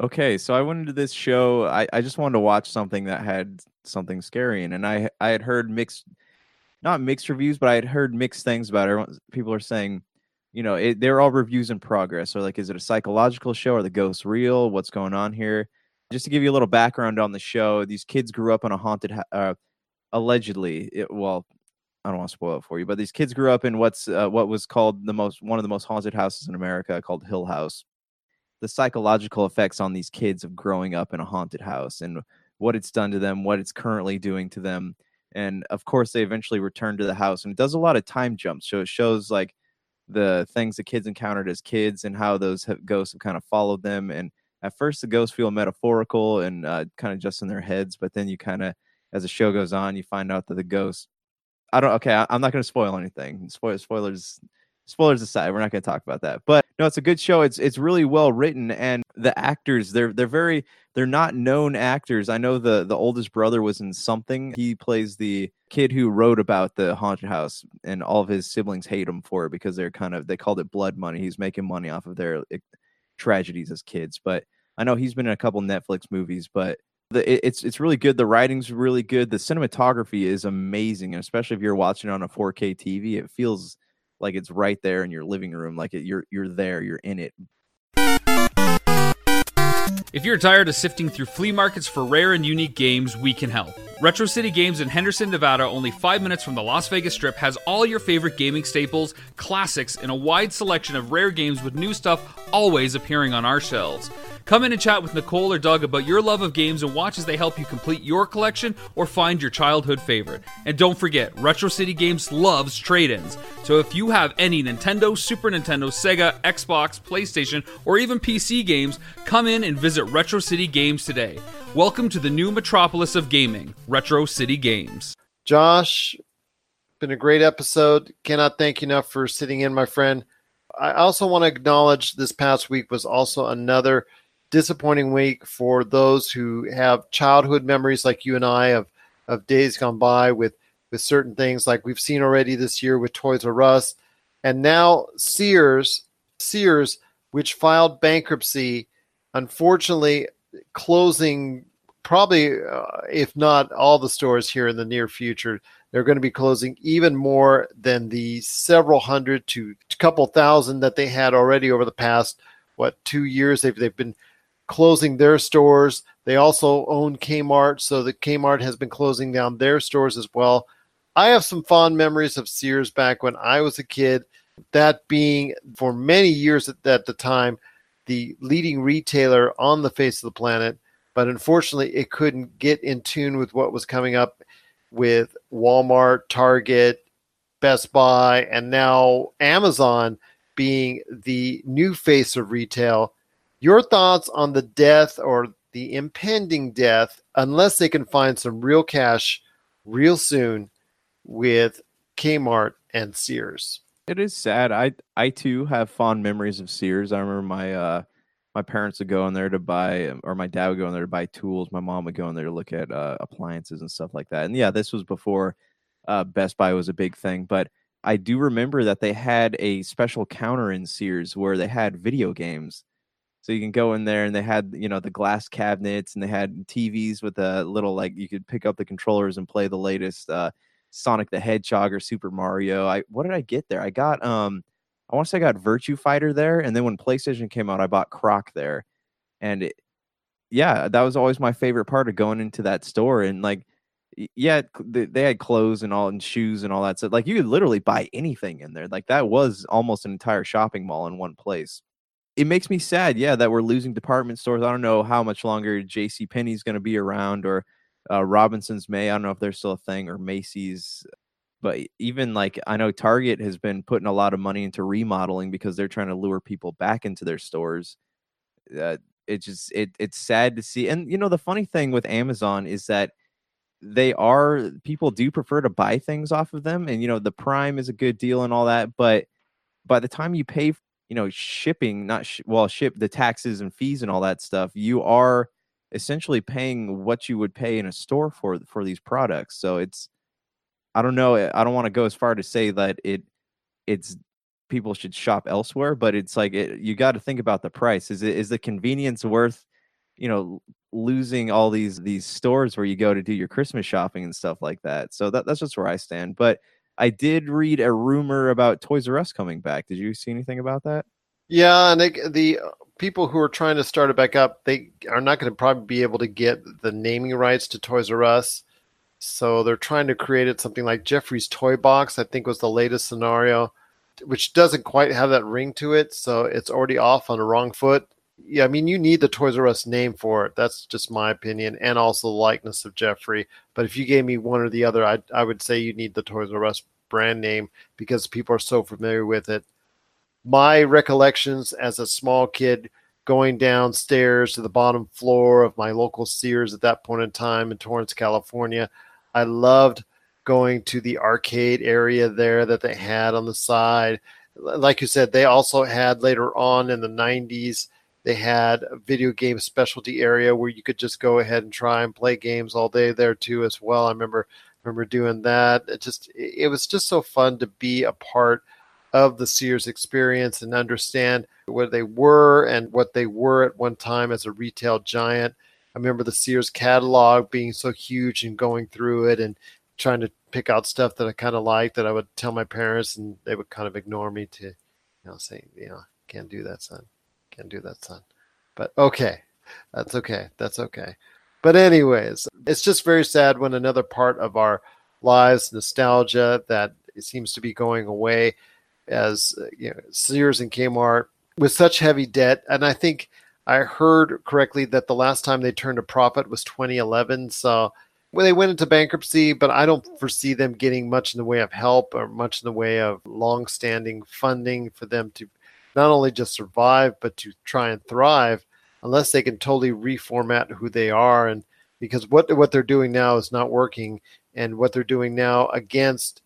[SPEAKER 5] Okay, so I went into this show. I, I just wanted to watch something that had something scary in, and I I had heard mixed, not mixed reviews, but I had heard mixed things about it. People are saying, you know, it, they're all reviews in progress. So like, is it a psychological show? Are the ghosts real? What's going on here? Just to give you a little background on the show, these kids grew up in a haunted, uh, allegedly. It, well, I don't want to spoil it for you, but these kids grew up in what's uh, what was called the most one of the most haunted houses in America, called Hill House the psychological effects on these kids of growing up in a haunted house and what it's done to them, what it's currently doing to them. And of course, they eventually return to the house. And it does a lot of time jumps. So it shows like the things the kids encountered as kids and how those have, ghosts have kind of followed them. And at first, the ghosts feel metaphorical and uh, kind of just in their heads. But then you kind of, as the show goes on, you find out that the ghosts I don't. Okay, I, am not going to spoil anything. Spoil, spoilers spoilers aside, we're not going to talk about that. But no, it's a good show. It's it's really well written, and the actors they're they're very they're not known actors. I know the the oldest brother was in something. He plays the kid who wrote about the haunted house, and all of his siblings hate him for it because they're kind of they called it blood money. He's making money off of their like, tragedies as kids. But I know he's been in a couple Netflix movies, but the, it, it's it's really good. The writing's really good. The cinematography is amazing, and especially if you're watching on a 4K TV, it feels like it's right there in your living room like it, you're you're there you're in it
[SPEAKER 7] if you're tired of sifting through flea markets for rare and unique games, we can help. Retro City Games in Henderson, Nevada, only five minutes from the Las Vegas Strip, has all your favorite gaming staples, classics, and a wide selection of rare games with new stuff always appearing on our shelves. Come in and chat with Nicole or Doug about your love of games and watch as they help you complete your collection or find your childhood favorite. And don't forget, Retro City Games loves trade ins. So if you have any Nintendo, Super Nintendo, Sega, Xbox, PlayStation, or even PC games, come in and visit Retro City Games today. Welcome to the new metropolis of gaming, Retro City Games.
[SPEAKER 3] Josh, been a great episode. Cannot thank you enough for sitting in, my friend. I also want to acknowledge this past week was also another disappointing week for those who have childhood memories like you and I of of days gone by with with certain things like we've seen already this year with Toys R Us and now Sears Sears which filed bankruptcy unfortunately closing probably uh, if not all the stores here in the near future they're going to be closing even more than the several hundred to couple thousand that they had already over the past what two years they've, they've been closing their stores. They also own Kmart, so the Kmart has been closing down their stores as well. I have some fond memories of Sears back when I was a kid, that being for many years at, at the time the leading retailer on the face of the planet. but unfortunately, it couldn't get in tune with what was coming up with Walmart, Target, Best Buy, and now Amazon being the new face of retail. Your thoughts on the death or the impending death, unless they can find some real cash real soon with Kmart and Sears?
[SPEAKER 5] It is sad. I I too have fond memories of Sears. I remember my uh my parents would go in there to buy, or my dad would go in there to buy tools. My mom would go in there to look at uh, appliances and stuff like that. And yeah, this was before uh, Best Buy was a big thing. But I do remember that they had a special counter in Sears where they had video games. So you can go in there and they had, you know, the glass cabinets and they had TVs with a little like you could pick up the controllers and play the latest uh, Sonic the Hedgehog or Super Mario. I what did I get there? I got um I want to say I got Virtua Fighter there, and then when PlayStation came out, I bought Croc there, and it, yeah, that was always my favorite part of going into that store. And like, yeah, they had clothes and all and shoes and all that stuff. Like you could literally buy anything in there. Like that was almost an entire shopping mall in one place. It makes me sad, yeah, that we're losing department stores. I don't know how much longer J.C. Penney's going to be around, or uh, Robinson's May. I don't know if they're still a thing, or Macy's but even like I know Target has been putting a lot of money into remodeling because they're trying to lure people back into their stores. Uh, it just it it's sad to see. And you know the funny thing with Amazon is that they are people do prefer to buy things off of them and you know the prime is a good deal and all that but by the time you pay you know shipping not sh- well ship the taxes and fees and all that stuff you are essentially paying what you would pay in a store for for these products so it's I don't know. Eh, I don't want to go as far to say that it it's people should shop elsewhere, but it's like it, you got to think about the price. Is it is the convenience worth, you know, losing all these these stores where you go to do your Christmas shopping and stuff like that? So that that's just where I stand. But I did read a rumor about Toys R Us coming back. Did you see anything about that?
[SPEAKER 3] Yeah, and they, the uh, people who are trying to start it back up, they are not going to probably be able to get the naming rights to Toys R Us. So they're trying to create it something like Geoffrey's Toy Box, I think was the latest scenario, which doesn't quite have that ring to it. So it's already off on the wrong foot. Yeah, I mean, you need the Toys R Us name for it. That's just my opinion, and also the likeness of Geoffrey. But if you gave me one or the other, I I would say you need the Toys R Us brand name because people are so familiar with it. My recollections as a small kid going downstairs to the bottom floor of my local Sears at that point in time in Torrance, California, I loved going to the arcade area there that they had on the side. Like you said, they also had later on in the 90s, they had a video game specialty area where you could just go ahead and try and play games all day there too as well. I remember remember doing that. It just it was just so fun to be a part of the Sears experience and understand where they were and what they were at one time as a retail giant. I remember the Sears catalog being so huge and going through it and trying to pick out stuff that I kind of liked that I would tell my parents and they would kind of ignore me to, you know, say, you know, can't do that, son. Can't do that, son. But okay, that's okay. That's okay. But anyways, it's just very sad when another part of our lives, nostalgia, that seems to be going away as you know, Sears and Kmart with such heavy debt. And I think I heard correctly that the last time they turned a profit was 2011. So well, they went into bankruptcy, but I don't foresee them getting much in the way of help or much in the way of long-standing funding for them to not only just survive but to try and thrive, unless they can totally reformat who they are. And because what what they're doing now is not working, and what they're doing now against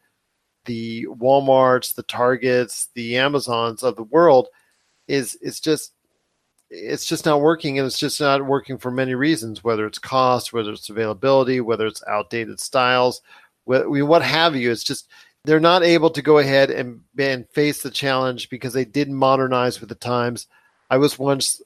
[SPEAKER 3] the WalMarts, the Targets, the Amazons of the world is it's just it's just not working. And it's just not working for many reasons whether it's cost whether it's availability whether it's outdated styles what, what have you? It's just they're not able to go ahead and, and face the challenge because they didn't modernize with the times i was once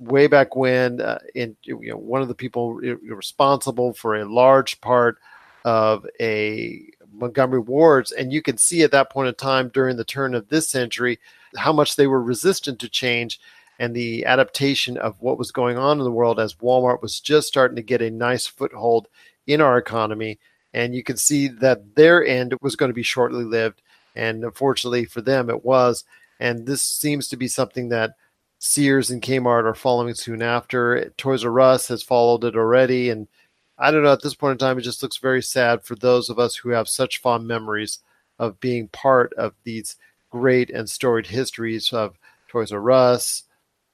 [SPEAKER 3] way back when uh, in you know one of the people responsible for a large part of a montgomery wards and you can see at that point in time during the turn of this century how much they were resistant to change and the adaptation of what was going on in the world as Walmart was just starting to get a nice foothold in our economy. And you can see that their end was going to be shortly lived. And unfortunately for them, it was. And this seems to be something that Sears and Kmart are following soon after. Toys R Us has followed it already. And I don't know, at this point in time, it just looks very sad for those of us who have such fond memories of being part of these great and storied histories of Toys R Us,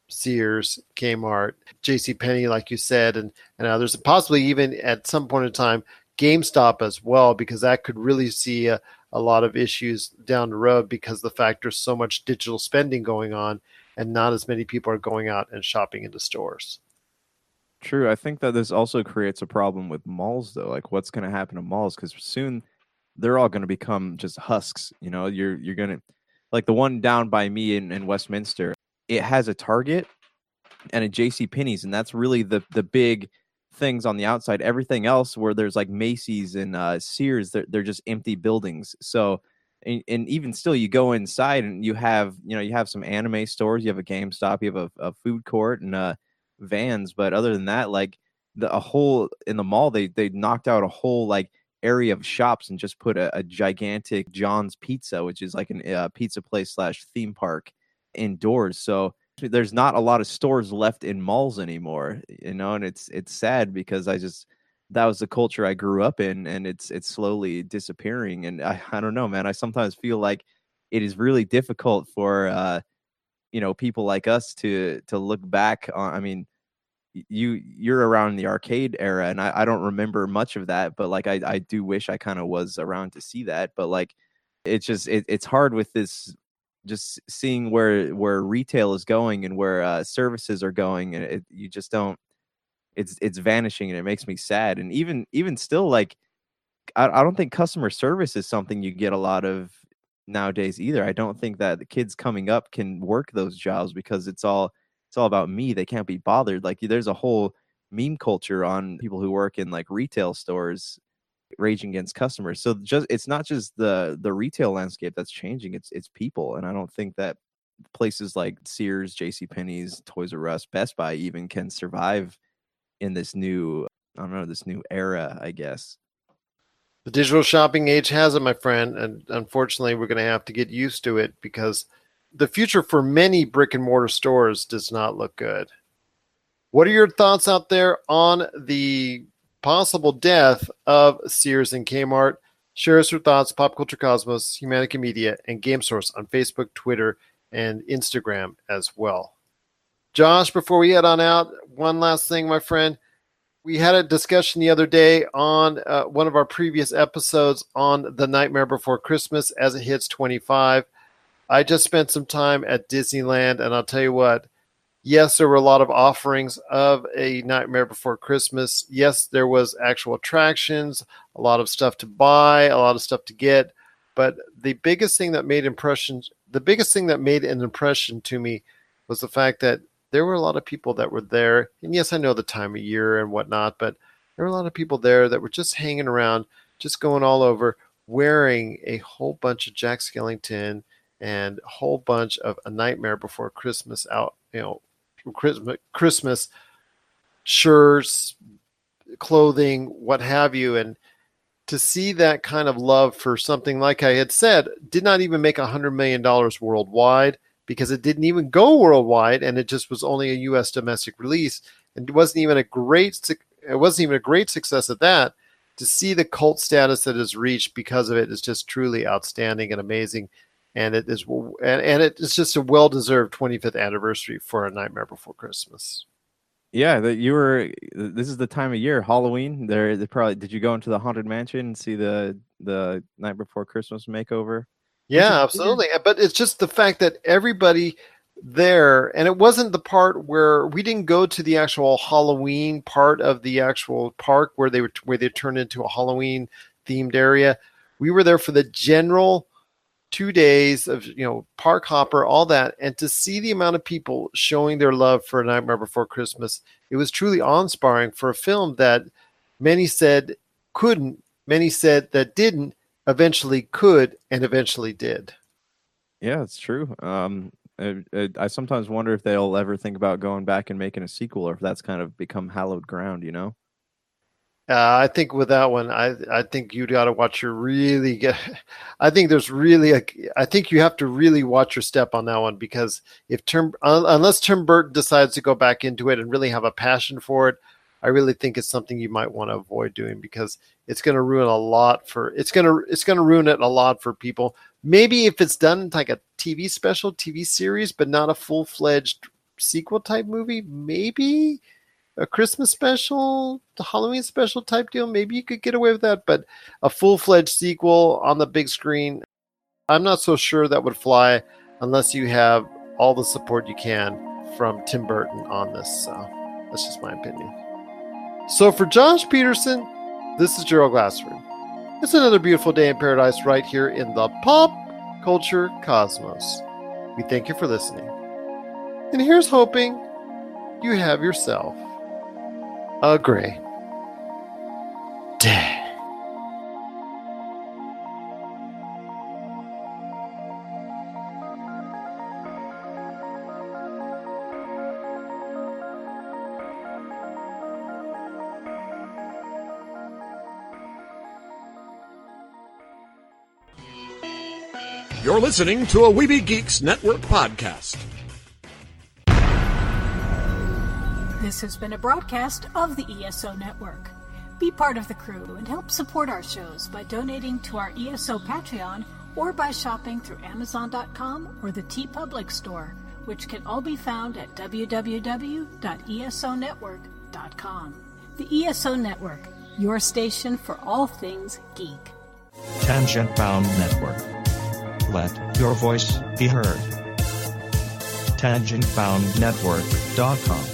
[SPEAKER 3] Sears, Kmart, J.C. Penney, like you said, and, and others, possibly even at some point in time, GameStop as well, because that could really see a, a lot of issues down the road because the fact there's so much digital spending going on and not as many people are going out and shopping into stores.
[SPEAKER 5] True. I think that this also creates a problem with malls, though. Like, what's going to happen to malls? Because soon they're all going to become just husks. You know, you're you're going to like the one down by me in, in Westminster. It has a Target and a J.C. Penney's, and that's really the the big things on the outside. Everything else, where there's like Macy's and uh, Sears, they're they're just empty buildings. So. And, and even still, you go inside and you have, you know, you have some anime stores, you have a GameStop, you have a, a food court, and uh, vans but other than that like the a whole in the mall they they knocked out a whole like area of shops and just put a, a gigantic john's pizza which is like a uh, pizza place slash theme park indoors so there's not a lot of stores left in malls anymore you know and it's it's sad because i just that was the culture i grew up in and it's it's slowly disappearing and i, I don't know man i sometimes feel like it is really difficult for uh you know people like us to to look back on i mean you you're around the arcade era and I, I don't remember much of that but like i, I do wish i kind of was around to see that but like it's just it, it's hard with this just seeing where where retail is going and where uh, services are going and it, you just don't it's it's vanishing and it makes me sad and even even still like I, I don't think customer service is something you get a lot of nowadays either. I don't think that the kids coming up can work those jobs because it's all it's all about me. They can't be bothered. Like there's a whole meme culture on people who work in like retail stores raging against customers. So just it's not just the the retail landscape that's changing. It's it's people, and I don't think that places like Sears, J.C. Penney's, Toys R Us, Best Buy even can survive in this new I don't know this new era. I guess.
[SPEAKER 3] The digital shopping age has it, my friend, and unfortunately, we're going to have to get used to it because the future for many brick and mortar stores does not look good. What are your thoughts out there on the possible death of Sears and Kmart? Share us your thoughts, Pop Culture Cosmos, Humanica Media, and Game Source on Facebook, Twitter, and Instagram as well. Josh, before we head on out, one last thing, my friend we had a discussion the other day on uh, one of our previous episodes on the Nightmare Before Christmas as it hits 25. I just spent some time at Disneyland, and I'll tell you what. Yes, there were a lot of offerings of a Nightmare Before Christmas. Yes, there was actual attractions, a lot of stuff to buy, a lot of stuff to get. But the biggest thing that made impressions, the biggest thing that made an impression to me was the fact that there were a lot of people that were there. And yes, I know the time of year and whatnot, but there were a lot of people there that were just hanging around, just going all over, wearing a whole bunch of Jack Skellington and a whole bunch of A Nightmare Before Christmas out, you know, Christmas, shirts, clothing, what have you. And to see that kind of love for something, like I had said, did not even make a $100 million worldwide because it didn't even go worldwide and it just was only a US domestic release and it wasn't even a great it wasn't even a great success at that to see the cult status that is reached because of it is just truly outstanding and amazing and it is and, and it is just a well-deserved 25th anniversary for a nightmare before christmas
[SPEAKER 5] yeah that you were this is the time of year halloween there they probably did you go into the haunted mansion and see the the night before christmas makeover
[SPEAKER 3] yeah, absolutely. But it's just the fact that everybody there, and it wasn't the part where we didn't go to the actual Halloween part of the actual park where they were where they turned into a Halloween themed area. We were there for the general two days of you know park hopper, all that, and to see the amount of people showing their love for A Nightmare Before Christmas, it was truly awe-inspiring for a film that many said couldn't, many said that didn't eventually could and eventually did.
[SPEAKER 5] Yeah, it's true. Um, it, I sometimes wonder if they'll ever think about going back and making a sequel, or if that's kind of become hallowed ground. You know?
[SPEAKER 3] Uh, I think with that one, I I think you got to watch your really get. I think there's really a. I think you have to really watch your step on that one because if Tim unless Tim Burton decides to go back into it and really have a passion for it, I really think it's something you might want to avoid doing because it's going to ruin a lot for it's to it's going to ruin it a lot for people. Maybe if it's done like a TV special, TV series, but not a full fledged sequel type movie, maybe a Christmas special, the Halloween special type deal, maybe you could get away with that. But a full fledged sequel on the big screen, I'm not so sure that would fly unless you have all the support you can from Tim Burton on this. So that's just my opinion. So for Josh Peterson, this is Gerald Glassford. It's another beautiful day in paradise right here in the pop culture cosmos. We thank you for listening. And here's hoping you have yourself a great day.
[SPEAKER 12] You're listening to a Weeby Geeks Network podcast.
[SPEAKER 13] This has been a broadcast of the ESO Network. Be part of the crew and help support our shows by donating to our ESO Patreon or by shopping through Amazon.com or the TeePublic store, which can all be found at www.esonetwork.com. The ESO Network, your station for all things geek.
[SPEAKER 14] Tangent Bound Network. Let your voice be heard. TangentBoundNetwork.com.